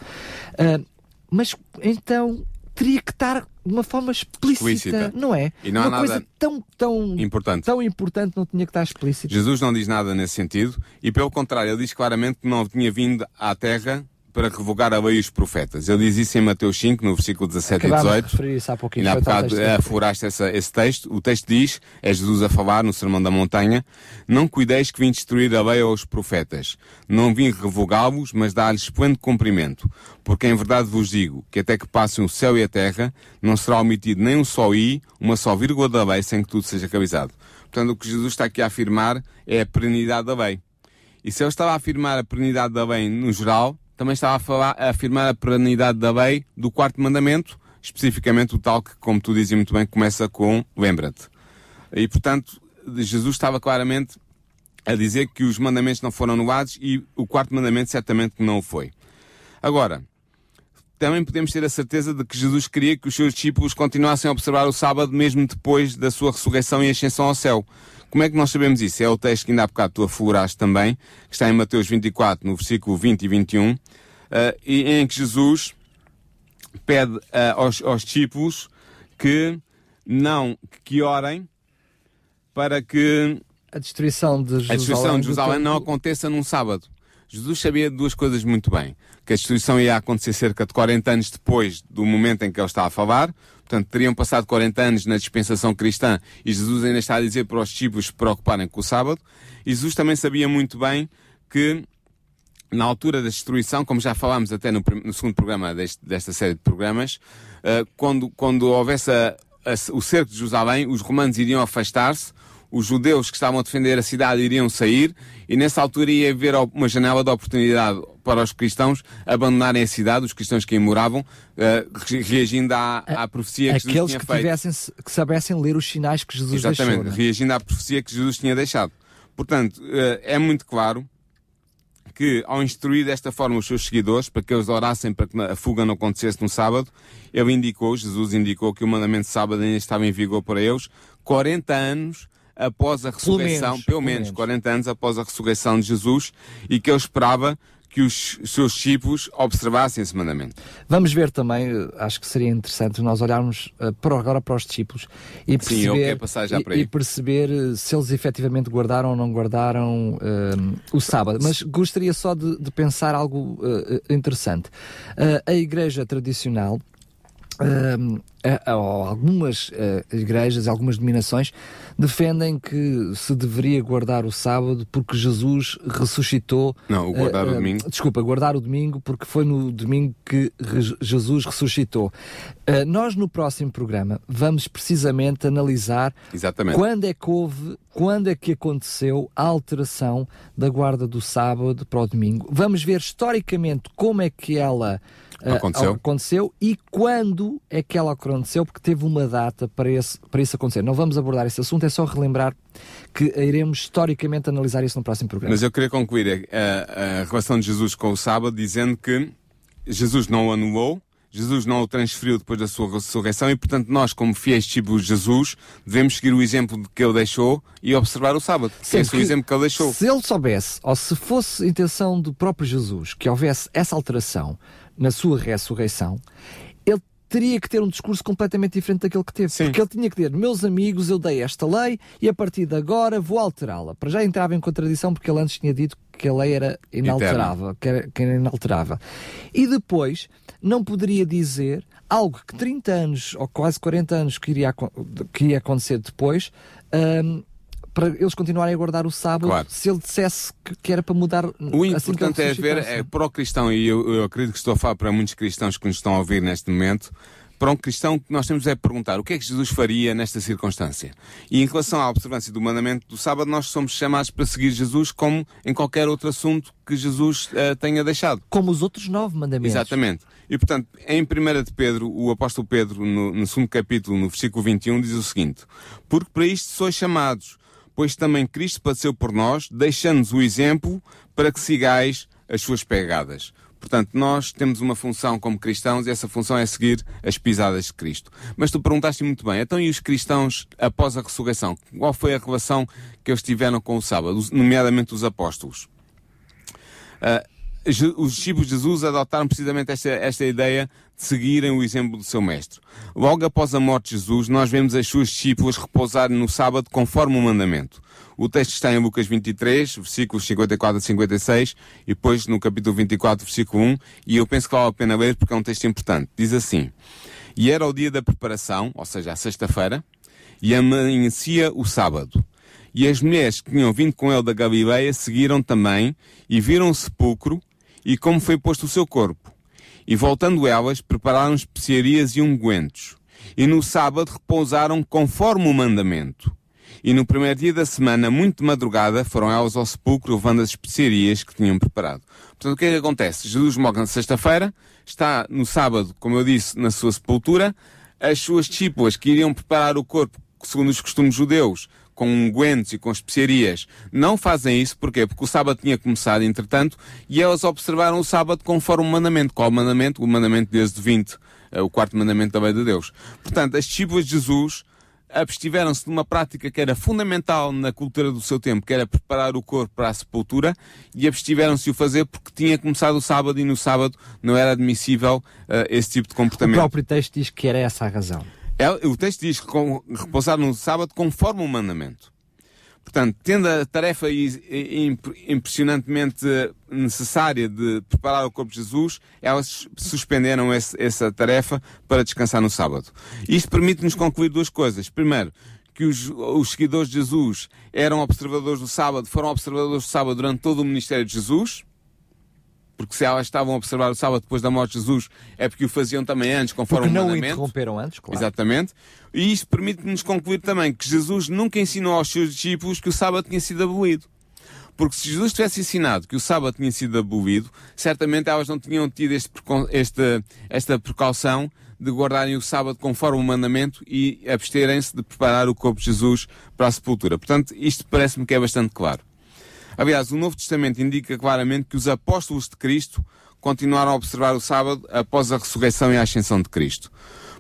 Uh, mas então teria que estar de uma forma explícita, explícita. não é? E não uma há coisa nada tão, tão importante. tão importante não tinha que estar explícita. Jesus não diz nada nesse sentido e pelo contrário, ele diz claramente que não tinha vindo à Terra para revogar a lei os profetas. Ele diz isso em Mateus 5, no versículo 17 Acabámos e 18. De isso há pouquinho. E há bocado afloraste essa, esse texto. O texto diz, é Jesus a falar no Sermão da Montanha, não cuideis que vim destruir a lei aos profetas. Não vim revogá-los, mas dar-lhes pleno cumprimento. Porque em verdade vos digo que até que passem o céu e a terra, não será omitido nem um só i, uma só vírgula da lei, sem que tudo seja cabizado. Portanto, o que Jesus está aqui a afirmar é a perenidade da lei. E se ele estava a afirmar a perenidade da lei no geral, também estava a, falar, a afirmar a perenidade da lei do quarto mandamento, especificamente o tal que, como tu dizes muito bem, começa com lembra-te. E, portanto, Jesus estava claramente a dizer que os mandamentos não foram anulados e o quarto mandamento certamente não o foi. Agora, também podemos ter a certeza de que Jesus queria que os seus discípulos continuassem a observar o sábado mesmo depois da sua ressurreição e ascensão ao céu. Como é que nós sabemos isso? É o texto que ainda há bocado tu afloraste também, que está em Mateus 24, no versículo 20 e 21, uh, e em que Jesus pede uh, aos, aos discípulos que não, que orem para que a destruição de Jerusalém, a destruição de Jerusalém não aconteça num sábado. Jesus sabia duas coisas muito bem. Que a destruição ia acontecer cerca de 40 anos depois do momento em que ele está a falar, Portanto, teriam passado 40 anos na dispensação cristã e Jesus ainda está a dizer para os discípulos se preocuparem com o sábado. Jesus também sabia muito bem que na altura da destruição, como já falámos até no, no segundo programa deste, desta série de programas, uh, quando, quando houvesse a, a, o cerco de Jerusalém, os romanos iriam afastar-se, os judeus que estavam a defender a cidade iriam sair e nessa altura ia haver uma janela de oportunidade para os cristãos abandonarem a cidade, os cristãos que aí moravam, uh, reagindo à, à profecia que Aqueles Jesus tinha que feito. tivessem, que soubessem ler os sinais que Jesus Exatamente, deixou. não é? reagindo à profecia que Jesus tinha deixado. Portanto, eh, é muito claro que ao instruir desta forma os seus seguidores, para que eles orassem para que a fuga não acontecesse no sábado, ele indicou, Jesus indicou que o mandamento de sábado ainda estava em vigor para eles, 40 anos após a ressurreição, menos, pelo pelo menos menos. 40 anos após a ressurreição de Jesus, e que ele esperava que os seus discípulos observassem esse mandamento. Vamos ver também, eh, acho que seria interessante nós olharmos eh, para, agora para os discípulos e Sim, perceber, já e- e perceber eh, se eles efetivamente guardaram ou não guardaram o sábado. Mas gostaria só de, de pensar algo eh, interessante. Eh, a igreja tradicional algumas igrejas, algumas denominações defendem que se deveria guardar o sábado porque Jesus ressuscitou. Não, o guardar eh, o domingo. Desculpa, guardar o domingo porque foi no domingo que Jesus ressuscitou. Eh, nós no próximo programa vamos precisamente analisar Exatamente. quando é que houve, quando é que aconteceu a alteração da guarda do sábado para o domingo. Vamos ver historicamente como é que ela eh, Aconteceu. aconteceu e quando é que ela aconteceu, porque teve uma data para, esse, para isso acontecer. Não vamos abordar esse assunto, é só relembrar que iremos historicamente analisar isso no próximo programa. Mas eu queria concluir a, a relação de Jesus com o sábado dizendo que Jesus não o anulou, Jesus não o transferiu depois da sua ressurreição e, portanto, nós, como fiéis discípulos de Jesus, devemos seguir o exemplo que ele deixou e observar o sábado. Sim, Esse é o que exemplo que ele deixou. Se ele soubesse, ou se fosse intenção do próprio Jesus que houvesse essa alteração na sua ressurreição, teria que ter um discurso completamente diferente daquele que teve. Sim. Porque ele tinha que dizer, meus amigos, eu dei esta lei e a partir de agora vou alterá-la. Para já entrava em contradição porque ele antes tinha dito que a lei era inalterável, que era, que era inalterável. E depois não poderia dizer algo que 30 anos ou quase 40 anos que iria, que ia acontecer depois, hum, para eles continuarem a guardar o sábado, Claro. se ele dissesse que, que era para mudar. O assim importante é ver, é, para o cristão, e eu, eu acredito que estou a falar para muitos cristãos que nos estão a ouvir neste momento, para um cristão que nós temos é perguntar o que é que Jesus faria nesta circunstância. E em relação à observância do mandamento do sábado, nós somos chamados para seguir Jesus como em qualquer outro assunto que Jesus eh, tenha deixado. Como os outros nove mandamentos. Exatamente. E portanto, em 1 de Pedro, o apóstolo Pedro, no, no segundo capítulo, no versículo 21, diz o seguinte: Porque para isto sois chamados, pois também Cristo padeceu por nós, deixando-nos o exemplo para que sigais as suas pegadas. Portanto, nós temos uma função como cristãos e essa função é seguir as pisadas de Cristo. Mas tu perguntaste muito bem, então e os cristãos após a ressurreição? Qual foi a relação que eles tiveram com o sábado, nomeadamente os apóstolos? Je- os discípulos de Jesus adotaram precisamente esta, esta ideia de seguirem o exemplo do seu mestre. Logo após a morte de Jesus, nós vemos as suas discípulas repousarem no sábado conforme o mandamento. O texto está em Lucas 23, versículos 54 a 56, e depois no capítulo 24, versículo 1, e eu penso que vale a pena ler porque é um texto importante. Diz assim, E era o dia da preparação, ou seja, a sexta-feira, e amanhecia o sábado. E as mulheres que tinham vindo com ele da Galileia seguiram também e viram o sepulcro e como foi posto o seu corpo. E voltando elas, prepararam especiarias e ungüentos. E no sábado repousaram conforme o mandamento. E no primeiro dia da semana, muito de madrugada, foram elas ao sepulcro levando as especiarias que tinham preparado. Portanto, o que é que acontece? Jesus morre na sexta-feira, está no sábado, como eu disse, na sua sepultura, as suas discípulas que iriam preparar o corpo segundo os costumes judeus, com ungüentos e com especiarias, não fazem isso, porquê? Porque o sábado tinha começado, entretanto, e elas observaram o sábado conforme o mandamento. Qual o mandamento? O mandamento desde 20, eh, o quarto mandamento da lei de Deus. Portanto, as discípulas de Jesus abstiveram-se de uma prática que era fundamental na cultura do seu tempo, que era preparar o corpo para a sepultura, e abstiveram-se de o fazer porque tinha começado o sábado e no sábado não era admissível eh, esse tipo de O comportamento. próprio texto diz que era essa a razão. O texto diz que repousar no sábado conforme o mandamento. Portanto, tendo a tarefa impressionantemente necessária de preparar o corpo de Jesus, elas suspenderam esse- essa tarefa para descansar no sábado. Isto permite-nos concluir duas coisas. Primeiro, que os, os seguidores de Jesus eram observadores do sábado, foram observadores do sábado durante todo o ministério de Jesus. Porque se elas estavam a observar o sábado depois da morte de Jesus, é porque o faziam também antes, conforme Porque o não o interromperam antes, claro. Exatamente. E isto permite-nos concluir também que Jesus nunca ensinou aos seus discípulos que o sábado tinha sido abolido. Porque se Jesus tivesse ensinado que o sábado tinha sido abolido, certamente elas não tinham tido este, este- esta precaução de guardarem o sábado conforme o mandamento e absterem-se de preparar o corpo de Jesus para a sepultura. Portanto, isto parece-me que é bastante claro. Aliás, o Novo Testamento indica claramente que os apóstolos de Cristo continuaram a observar o sábado após a ressurreição e a ascensão de Cristo.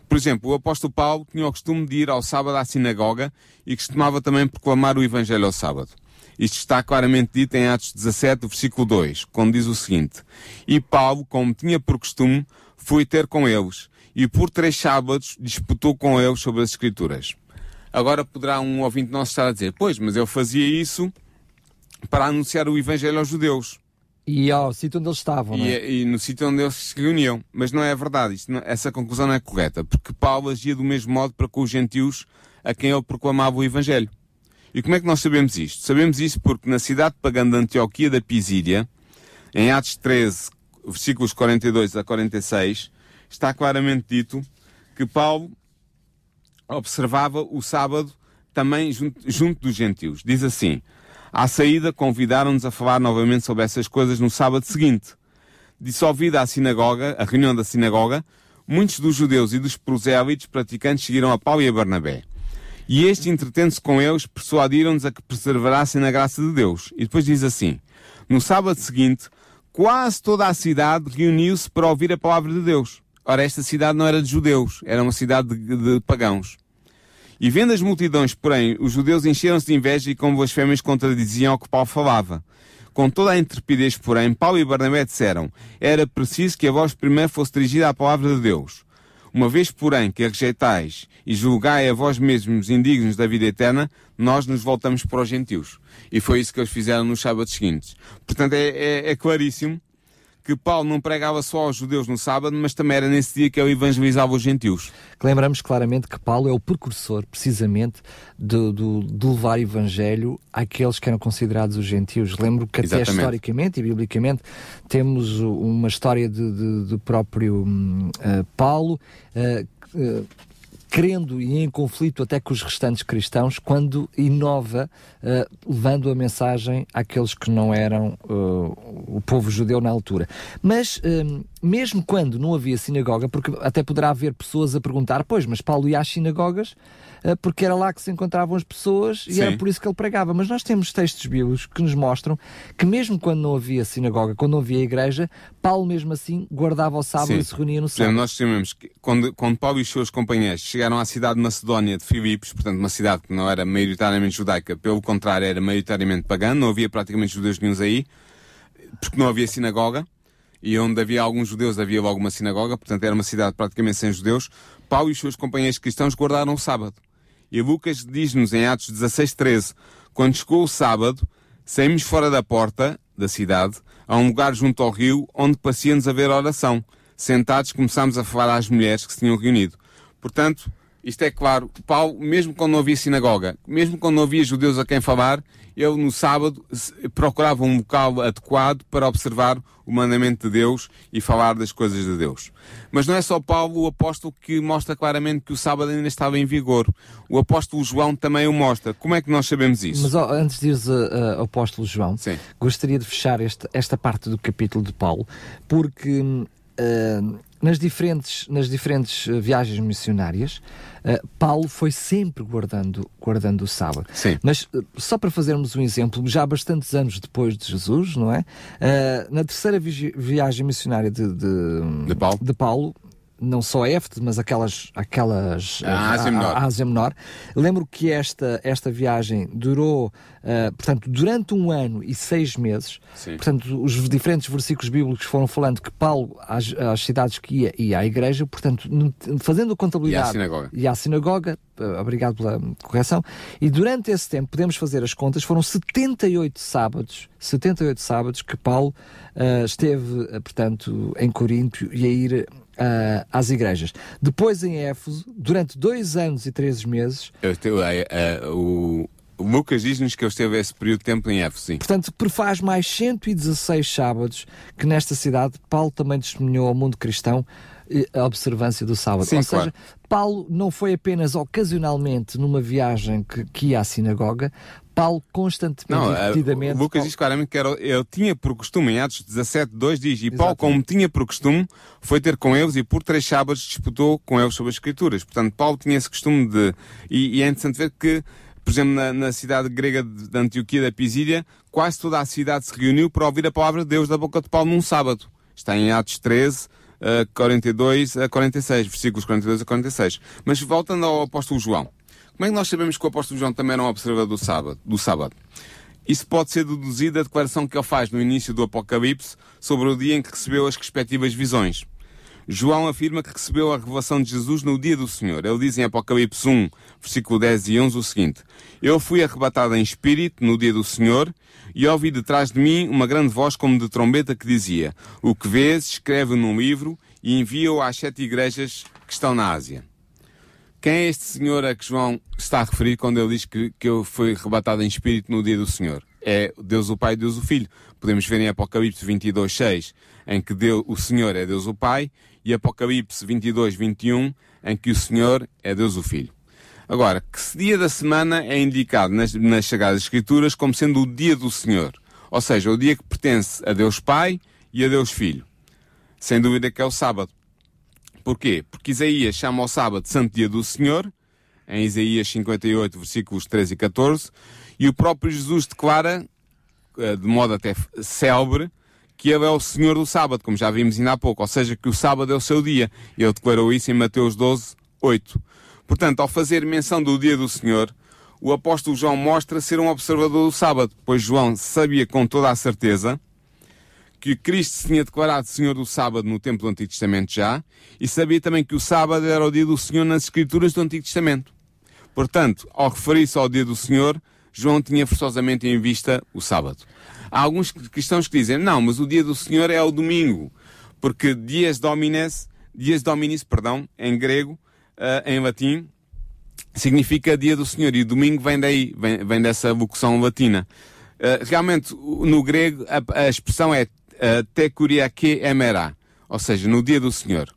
Por exemplo, o apóstolo Paulo tinha o costume de ir ao sábado à sinagoga e costumava também proclamar o Evangelho ao sábado. Isto está claramente dito em Atos 17, versículo 2, quando diz o seguinte: E Paulo, como tinha por costume, foi ter com eles, e por três sábados disputou com eles sobre as Escrituras. Agora poderá um ouvinte nosso estar a dizer: Pois, mas eu fazia isso para anunciar o Evangelho aos judeus. E ao sítio onde eles estavam, não E, é? e no sítio onde eles se reuniam. Mas não é verdade, Isto não- essa conclusão não é correta, porque Paulo agia do mesmo modo para com os gentios a quem ele proclamava o Evangelho. E como é que nós sabemos isto? Sabemos isto porque na cidade pagã de Antioquia da Pisídia, em Atos 13, versículos 42 a 46, está claramente dito que Paulo observava o sábado também junto, junto dos gentios. Diz assim: À saída, convidaram-nos a falar novamente sobre essas coisas no sábado seguinte. Dissolvida a sinagoga, a reunião da sinagoga, muitos dos judeus e dos prosélitos praticantes seguiram a Paulo e a Barnabé. E estes, entretendo-se com eles, persuadiram-nos a que perseverassem na graça de Deus. E depois diz assim: No sábado seguinte, quase toda a cidade reuniu-se para ouvir a palavra de Deus. Ora, esta cidade não era de judeus, era uma cidade de, de pagãos. E vendo as multidões, porém, os judeus encheram-se de inveja e com blasfémias contradiziam ao que Paulo falava. Com toda a intrepidez, porém, Paulo e Barnabé disseram, era preciso que a voz primeiro fosse dirigida à palavra de Deus. Uma vez, porém, que a rejeitais e julgai a vós mesmos indignos da vida eterna, nós nos voltamos para os gentios. E foi isso que eles fizeram nos sábados seguintes. Portanto, é, é- é claríssimo que Paulo não pregava só aos judeus no sábado, mas também era nesse dia que ele evangelizava os gentios. Lembramos claramente que Paulo é o precursor, precisamente, do, do- de levar evangelho àqueles que eram considerados os gentios. Lembro que até Exatamente. historicamente e biblicamente temos o- uma história de- de- do próprio eh, Paulo. eh, eh, Crendo e em conflito até com os restantes cristãos, quando inova, eh, levando a mensagem àqueles que não eram eh, o povo judeu na altura. Mas, hum, mesmo quando não havia sinagoga, porque até poderá haver pessoas a perguntar, pois, mas Paulo ia às sinagogas eh, porque era lá que se encontravam as pessoas e Sim. era por isso que ele pregava. Mas nós temos textos bíblicos que nos mostram que mesmo quando não havia sinagoga, quando não havia igreja, Paulo mesmo assim guardava o sábado Sim. e se reunia no sábado. nós sabemos que quando, quando Paulo e os seus companheiros chegaram à cidade de Macedónia de Filipos, portanto uma cidade que não era maioritariamente judaica, pelo contrário era maioritariamente pagã, não havia praticamente judeus nenhums aí, porque não havia sinagoga, e onde havia alguns judeus havia logo uma sinagoga, portanto era uma cidade praticamente sem judeus, Paulo e os seus companheiros cristãos guardaram o sábado. E Lucas diz-nos em Atos 16, 13, quando chegou o sábado, saímos fora da porta da cidade, a um lugar junto ao rio, onde parecia-nos haver oração. Sentados começámos a falar às mulheres que se tinham reunido. Portanto, isto é claro, Paulo, mesmo quando não havia sinagoga, mesmo quando não havia judeus a quem falar, ele no sábado procurava um local adequado para observar o mandamento de Deus e falar das coisas de Deus. Mas não é só Paulo, o apóstolo, que mostra claramente que o sábado ainda estava em vigor. O apóstolo João também o mostra. Como é que nós sabemos isso? Mas antes de ires ao apóstolo João, Sim. gostaria de fechar esta, esta parte do capítulo de Paulo, porque ah, nas diferentes, nas diferentes viagens missionárias, ah, Paulo foi sempre guardando, guardando o sábado. Sim. Mas ah, só para fazermos um exemplo, já bastantes anos depois de Jesus, não é? Ah, na terceira vigi- viagem missionária de, de, De Paulo. de Paulo, não só a Éfeso, mas aquelas, aquelas A Ásia Menor. a Ásia Menor. Lembro que esta, esta viagem durou, ah, portanto, durante um ano e seis meses. Sim. Portanto, os diferentes versículos bíblicos foram falando que Paulo, às, às cidades que ia, ia à igreja, portanto, fazendo a contabilidade. E à sinagoga. E à sinagoga, ah, obrigado pela correção. E durante esse tempo, podemos fazer as contas, foram 78 sábados, 78 sábados que Paulo ah, esteve, portanto, em Corinto e a ir ah, às igrejas. Depois em Éfeso, durante dois anos e três meses, Eu te- a- a- o, Lucas diz-nos que ele esteve esse período de tempo em Éfeso. sim. Portanto, prefaz mais 116 sábados que nesta cidade Paulo também testemunhou ao mundo cristão eh, a observância do sábado. Sim, Ou seja, claro. Paulo não foi apenas ocasionalmente numa viagem que, que ia à sinagoga, Paulo constantemente Não, e eh, repetidamente. o Lucas diz claramente que era, ele tinha por costume, em Atos 17, 2 diz, e Paulo, como tinha por costume, foi ter com eles e por três sábados disputou com eles sobre as Escrituras. Portanto, Paulo tinha esse costume de. E, e é interessante ver que, por exemplo, na, na cidade grega de, de Antioquia da Pisídia, quase toda a cidade se reuniu para ouvir a palavra de Deus da boca de Paulo num sábado. Está em Atos 13, eh, 42 a 46, versículos 42 a 46. Mas voltando ao apóstolo João. Como é que nós sabemos que o apóstolo João também era um observador do sábado? Do sábado? Isso pode ser deduzido da declaração que ele faz no início do Apocalipse sobre o dia em que recebeu as respectivas visões. João afirma que recebeu a revelação de Jesus no dia do Senhor. Ele diz em Apocalipse 1, versículo 10 e 11 o seguinte: Eu fui arrebatado em espírito no dia do Senhor e ouvi detrás de mim uma grande voz como de trombeta que dizia: O que vês, escreve num livro e envia-o às sete igrejas que estão na Ásia. Quem é este senhor a que João está a referir quando ele diz que, que eu fui arrebatado em espírito no dia do Senhor? É Deus o Pai e Deus o Filho. Podemos ver em Apocalipse 22, 6, em que Deus, o Senhor é Deus o Pai, e Apocalipse 22, 21, em que o Senhor é Deus o Filho. Agora, que dia da semana é indicado nas, nas Sagradas Escrituras como sendo o dia do Senhor? Ou seja, o dia que pertence a Deus Pai e a Deus Filho. Sem dúvida que é o sábado. Porquê? Porque Isaías chama o sábado Santo Dia do Senhor, em Isaías 58, versículos 13 e 14, e o próprio Jesus declara, eh, de modo até célebre, que ele é o Senhor do sábado, como já vimos ainda há pouco, ou seja, que o sábado é o seu dia. Ele declarou isso em Mateus 12, 8. Portanto, ao fazer menção do dia do Senhor, o apóstolo João mostra ser um observador do sábado, pois João sabia com toda a certeza que Cristo se tinha declarado Senhor do sábado no tempo do Antigo Testamento já, e sabia também que o sábado era o dia do Senhor nas Escrituras do Antigo Testamento. Portanto, ao referir-se ao dia do Senhor, João tinha forçosamente em vista o sábado. Há alguns cristãos que dizem, não, mas o dia do Senhor é o domingo, porque dias domines, dias dominis, perdão, em grego, uh, em latim, significa dia do Senhor, e domingo vem daí, vem, vem dessa vocação latina. Uh, realmente, no grego, a, a expressão é uh, te kuriake emera, ou seja, no dia do Senhor.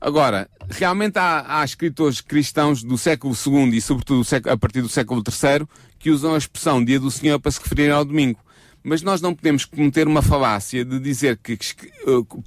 Agora, realmente há, há escritores cristãos do século II e, sobretudo, a partir do século III, que usam a expressão dia do Senhor para se referir ao domingo. Mas nós não podemos cometer uma falácia de dizer que,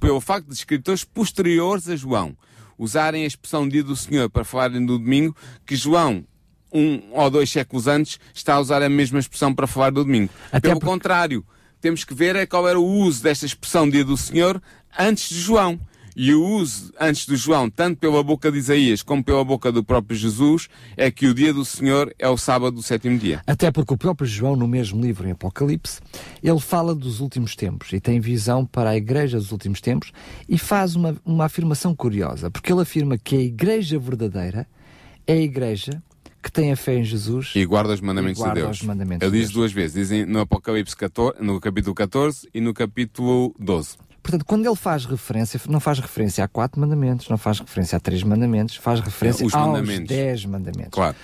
pelo facto de escritores posteriores a João usarem a expressão dia do Senhor para falarem do domingo, que João, um ou dois séculos antes, está a usar a mesma expressão para falar do domingo. Até Pelo por- contrário, temos que ver é qual era o uso desta expressão dia do Senhor antes de João. E o uso antes de João, tanto pela boca de Isaías como pela boca do próprio Jesus, é que o dia do Senhor é o sábado do sétimo dia. Até porque o próprio João, no mesmo livro, em Apocalipse, ele fala dos últimos tempos e tem visão para a igreja dos últimos tempos e faz uma, uma afirmação curiosa, porque ele afirma que a igreja verdadeira é a igreja que tem a fé em Jesus E guarda os mandamentos guarda de Deus. mandamentos Ele diz duas vezes, dizem no Apocalipse 14, no capítulo 14 e no capítulo 12. Portanto, quando ele faz referência, não faz referência a quatro mandamentos, não faz referência a três mandamentos, faz referência Os aos mandamentos. dez mandamentos. Claro.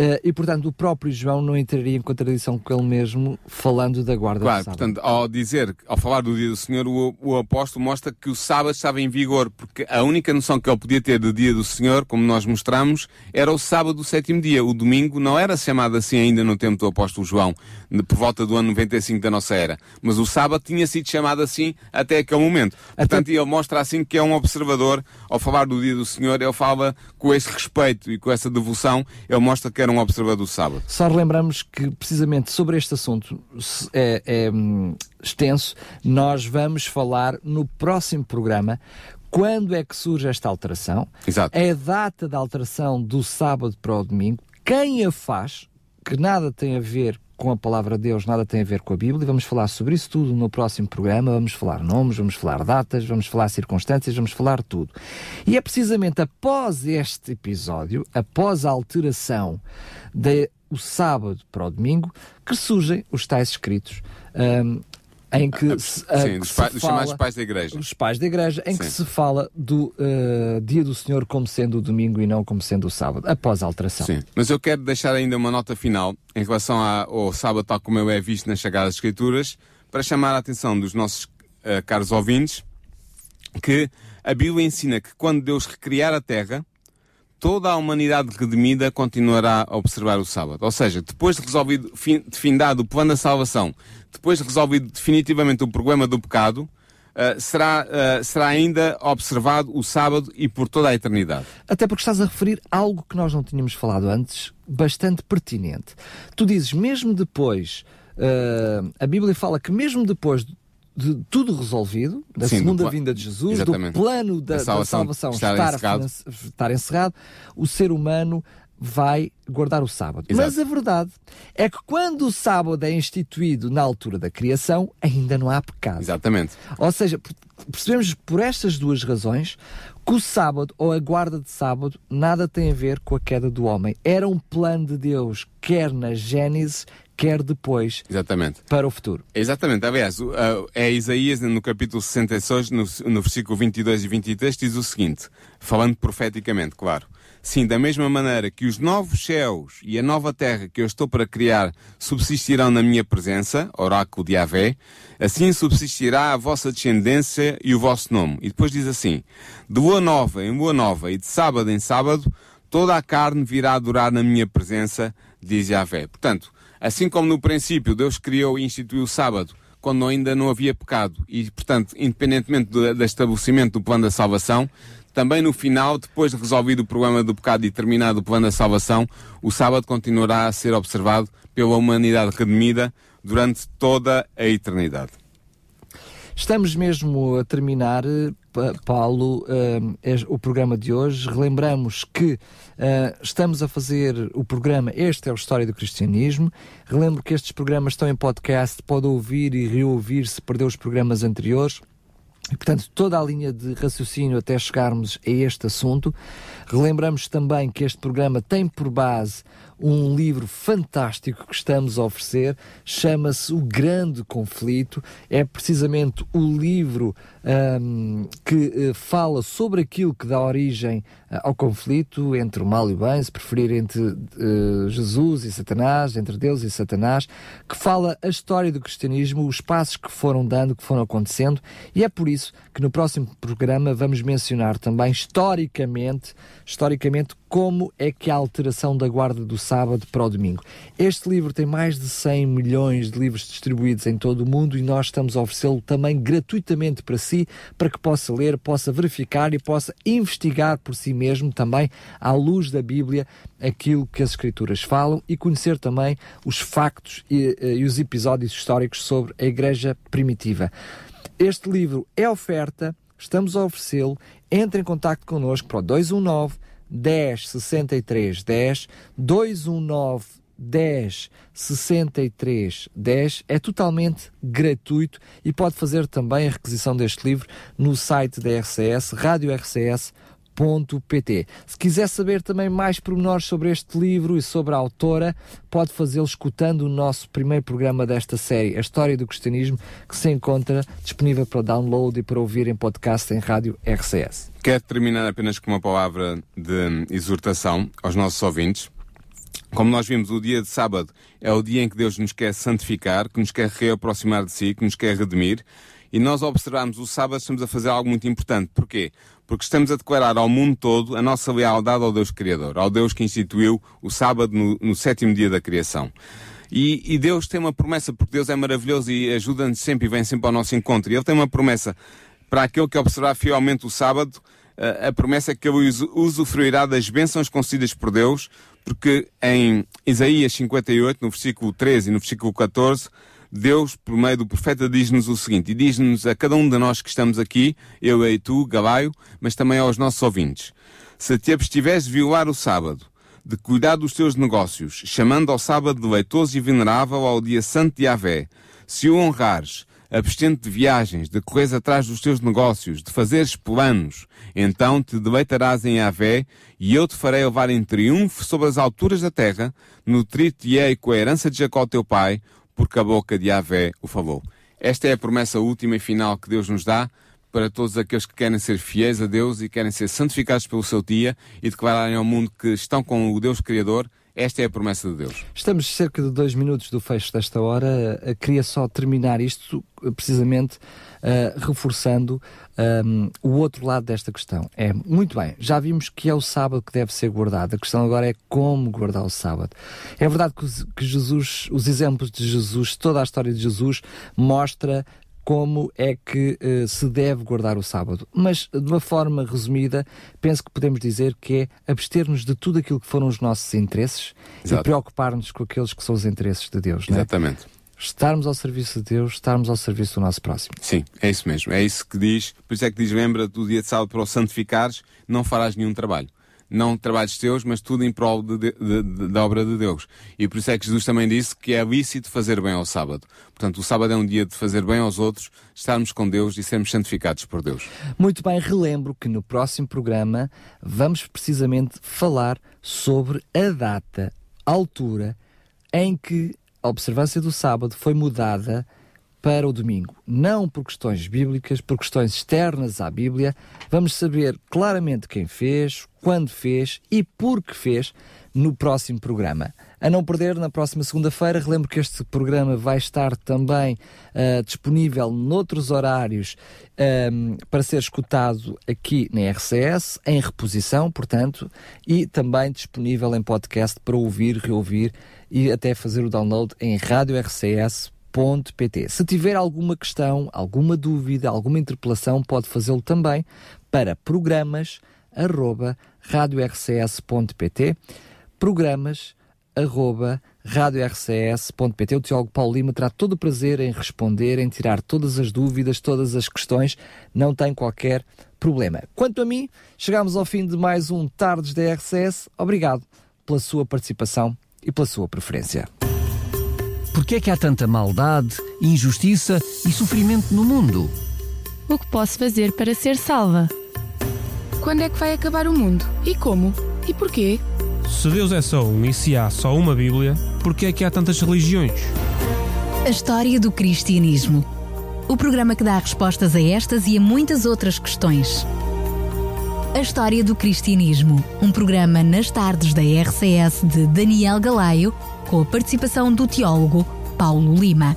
Eh, e, portanto, o próprio João não entraria em contradição com ele mesmo, falando da guarda Claro, do sábado. portanto, ao dizer, ao falar do dia do Senhor, o, o apóstolo mostra que o sábado estava em vigor, porque a única noção que ele podia ter do dia do Senhor, como nós mostramos, era o sábado do sétimo dia. O domingo não era chamado assim ainda no tempo do apóstolo João, por volta do ano 95 da nossa era. Mas o sábado tinha sido chamado assim até aquele momento. Portanto, ele mostra assim que é um observador, ao falar do dia do Senhor, ele fala com esse respeito e com essa devoção, ele mostra que era um observador do sábado. Só relembramos que, precisamente sobre este assunto é, é, hum, extenso, nós vamos falar no próximo programa. Quando é que surge esta alteração? Exato. É a data da alteração do sábado para o domingo. Quem a faz, que nada tem a ver com a palavra de Deus, nada tem a ver com a Bíblia. Vamos falar sobre isso tudo no próximo programa. Vamos falar nomes, vamos falar datas, vamos falar circunstâncias, vamos falar tudo. E é precisamente após este episódio, após a alteração do sábado para o domingo, que surgem os tais escritos. Hum, em que, se, uh, Sim, que dos, se dos fala- pais da igreja. os pais da igreja, em que Sim. se fala do uh, dia do Senhor como sendo o domingo e não como sendo o sábado, após a alteração. Sim, mas eu quero deixar ainda uma nota final em relação ao sábado, tal como eu é visto nas Sagradas Escrituras, para chamar a atenção dos nossos eh, caros ouvintes que a Bíblia ensina que quando Deus recriar a terra, toda a humanidade redimida continuará a observar o sábado. Ou seja, depois de resolvido, fin- findado o plano da salvação, depois de resolvido definitivamente o problema do pecado, eh, será, eh, será ainda observado o sábado e por toda a eternidade. Até porque estás a referir algo que nós não tínhamos falado antes, bastante pertinente. Tu dizes, mesmo depois, uh, a Bíblia fala que mesmo depois de tudo resolvido, da Sim, segunda vinda de Jesus, Exatamente. do plano da, Da da salvação salvação, estar estar, encerrado. estar encerrado, o ser humano vai guardar o sábado. Exato. Mas a verdade é que quando o sábado é instituído na altura da criação, ainda não há pecado. Exatamente. Ou seja, per- percebemos por estas duas razões que o sábado ou a guarda de sábado nada tem a ver com a queda do homem. Era um plano de Deus, quer na Gênesis, quer depois Exatamente. para o futuro. Exatamente, aliás, é Isaías no capítulo 66, no, no versículo 22 e 23, diz o seguinte, falando profeticamente, claro. Sim, da mesma maneira que os novos céus e a nova terra que eu estou para criar subsistirão na minha presença, oráculo de Yahvé, assim subsistirá a vossa descendência e o vosso nome. E depois diz assim, de boa nova em boa nova e de sábado em sábado, toda a carne virá adorar na minha presença, diz Yahvé. Portanto, assim como no princípio Deus criou e instituiu o sábado, quando ainda não havia pecado, e portanto, independentemente do, do estabelecimento do plano da salvação, também no final, depois de resolvido o problema do pecado e terminado o plano da salvação, o sábado continuará a ser observado pela humanidade redimida durante toda a eternidade. Estamos mesmo a terminar, Paulo, es- o programa de hoje. Relembramos que eh, estamos a fazer o programa Este é o História do Cristianismo. Relembro que estes programas estão em podcast, pode ouvir e reouvir se perdeu os programas anteriores. E, portanto, toda a linha de raciocínio até chegarmos a este assunto. Relembramos também que este programa tem por base um livro fantástico que estamos a oferecer, chama-se O Grande Conflito. É precisamente o livro ahm, que eh, fala sobre aquilo que dá origem ah, ao conflito entre o mal e o bem, se preferir entre eh, Jesus e Satanás, entre Deus e Satanás, que fala a história do cristianismo, os passos que foram dando, que foram acontecendo, e é por isso que no próximo programa vamos mencionar também historicamente, historicamente como é que a alteração da guarda do sábado para o domingo. Este livro tem mais de 100 milhões de livros distribuídos em todo o mundo e nós estamos a oferecê-lo também gratuitamente para si, para que possa ler, possa verificar e possa investigar por si mesmo também, à luz da Bíblia, aquilo que as Escrituras falam e conhecer também os factos e, eh, e os episódios históricos sobre a Igreja primitiva. Este livro é oferta, estamos a oferecê-lo. Entre em contato connosco para o 219 10 63 10 219 10 63 10 é totalmente gratuito e pode fazer também a requisição deste livro no site da RCS, radiorcs.pt. Se quiser saber também mais pormenores sobre este livro e sobre a autora, pode fazê-lo escutando o nosso primeiro programa desta série, A História do Cristianismo, que se encontra disponível para download e para ouvir em podcast em Rádio RCS. Quero terminar apenas com uma palavra de exortação aos nossos ouvintes. Como nós vimos, o dia de sábado é o dia em que Deus nos quer santificar, que nos quer reaproximar de si, que nos quer redimir. E nós observamos o sábado, estamos a fazer algo muito importante. Porquê? Porque estamos a declarar ao mundo todo a nossa lealdade ao Deus Criador, ao Deus que instituiu o sábado no, no sétimo dia da criação. E, e Deus tem uma promessa, porque Deus é maravilhoso e ajuda-nos sempre e vem sempre ao nosso encontro. E Ele tem uma promessa para aquele que observar fielmente o sábado, a, a promessa é que ele usu- usufruirá das bênçãos concedidas por Deus, porque em Isaías 58, no versículo 13 e no versículo 14, Deus, por meio do profeta, diz-nos o seguinte, e diz-nos a cada um de nós que estamos aqui, eu e tu, Galaio, mas também aos nossos ouvintes, se te abstiveres de violar o sábado, de cuidar dos teus negócios, chamando ao sábado de leitoso e venerável ao dia santo de Yahvé, se o honrares, abstente de viagens, de correres atrás dos teus negócios, de fazeres planos, então te deleitarás em Yahvé, e eu te farei levar em triunfo sobre as alturas da terra, nutrir-te-ei com a herança de Jacó teu pai, porque a boca de Yahvé o falou. Esta é a promessa última e final que Deus nos dá para todos aqueles que querem ser fiéis a Deus e querem ser santificados pelo seu dia e declararem ao mundo que estão com o Deus Criador. Esta é a promessa de Deus. Estamos cerca de dois minutos do fecho desta hora. Queria só terminar isto precisamente uh, reforçando um, o outro lado desta questão. É, muito bem, já vimos que é o sábado que deve ser guardado. A questão agora é como guardar o sábado. É verdade que, que Jesus, os exemplos de Jesus, toda a história de Jesus mostra como é que uh, se deve guardar o sábado. Mas, de uma forma resumida, penso que podemos dizer que é abster-nos de tudo aquilo que foram os nossos interesses Exato. e preocupar-nos com aqueles que são os interesses de Deus. Exatamente. É? Estarmos ao serviço de Deus, estarmos ao serviço do nosso próximo. Sim, é isso mesmo. É isso que diz. Por isso é que diz: lembra do dia de sábado para o santificares, não farás nenhum trabalho não trabalhos teus, mas tudo em prol de, de, de, da obra de Deus. E por isso é que Jesus também disse que é lícito fazer bem ao sábado. Portanto, o sábado é um dia de fazer bem aos outros, estarmos com Deus e sermos santificados por Deus. Muito bem, relembro que no próximo programa vamos precisamente falar sobre a data, a altura em que a observância do sábado foi mudada para o domingo. Não por questões bíblicas, por questões externas à Bíblia. Vamos saber claramente quem fez, quando fez e por que fez no próximo programa. A não perder, na próxima segunda-feira, relembro que este programa vai estar também uh, disponível noutros horários um, para ser escutado aqui na RCS, em reposição, portanto, e também disponível em podcast para ouvir, reouvir e até fazer o download em radiorcs.pt. Se tiver alguma questão, alguma dúvida, alguma interpelação, pode fazê-lo também para programas arroba radiorcs.pt programas radiorcs.pt O Tiago Paulo Lima terá todo o prazer em responder, em tirar todas as dúvidas, todas as questões, não tem qualquer problema. Quanto a mim, chegamos ao fim de mais um Tardes da RCS. Obrigado pela sua participação e pela sua preferência. Por que é que há tanta maldade, injustiça e sofrimento no mundo? O que posso fazer para ser salva? Quando é que vai acabar o mundo? E como? E porquê? Se Deus é só um e se há só uma Bíblia, por que é que há tantas religiões? A história do cristianismo. O programa que dá respostas a estas e a muitas outras questões. A História do Cristianismo, um programa nas tardes da RCS de Daniel Galaio com a participação do teólogo Paulo Lima.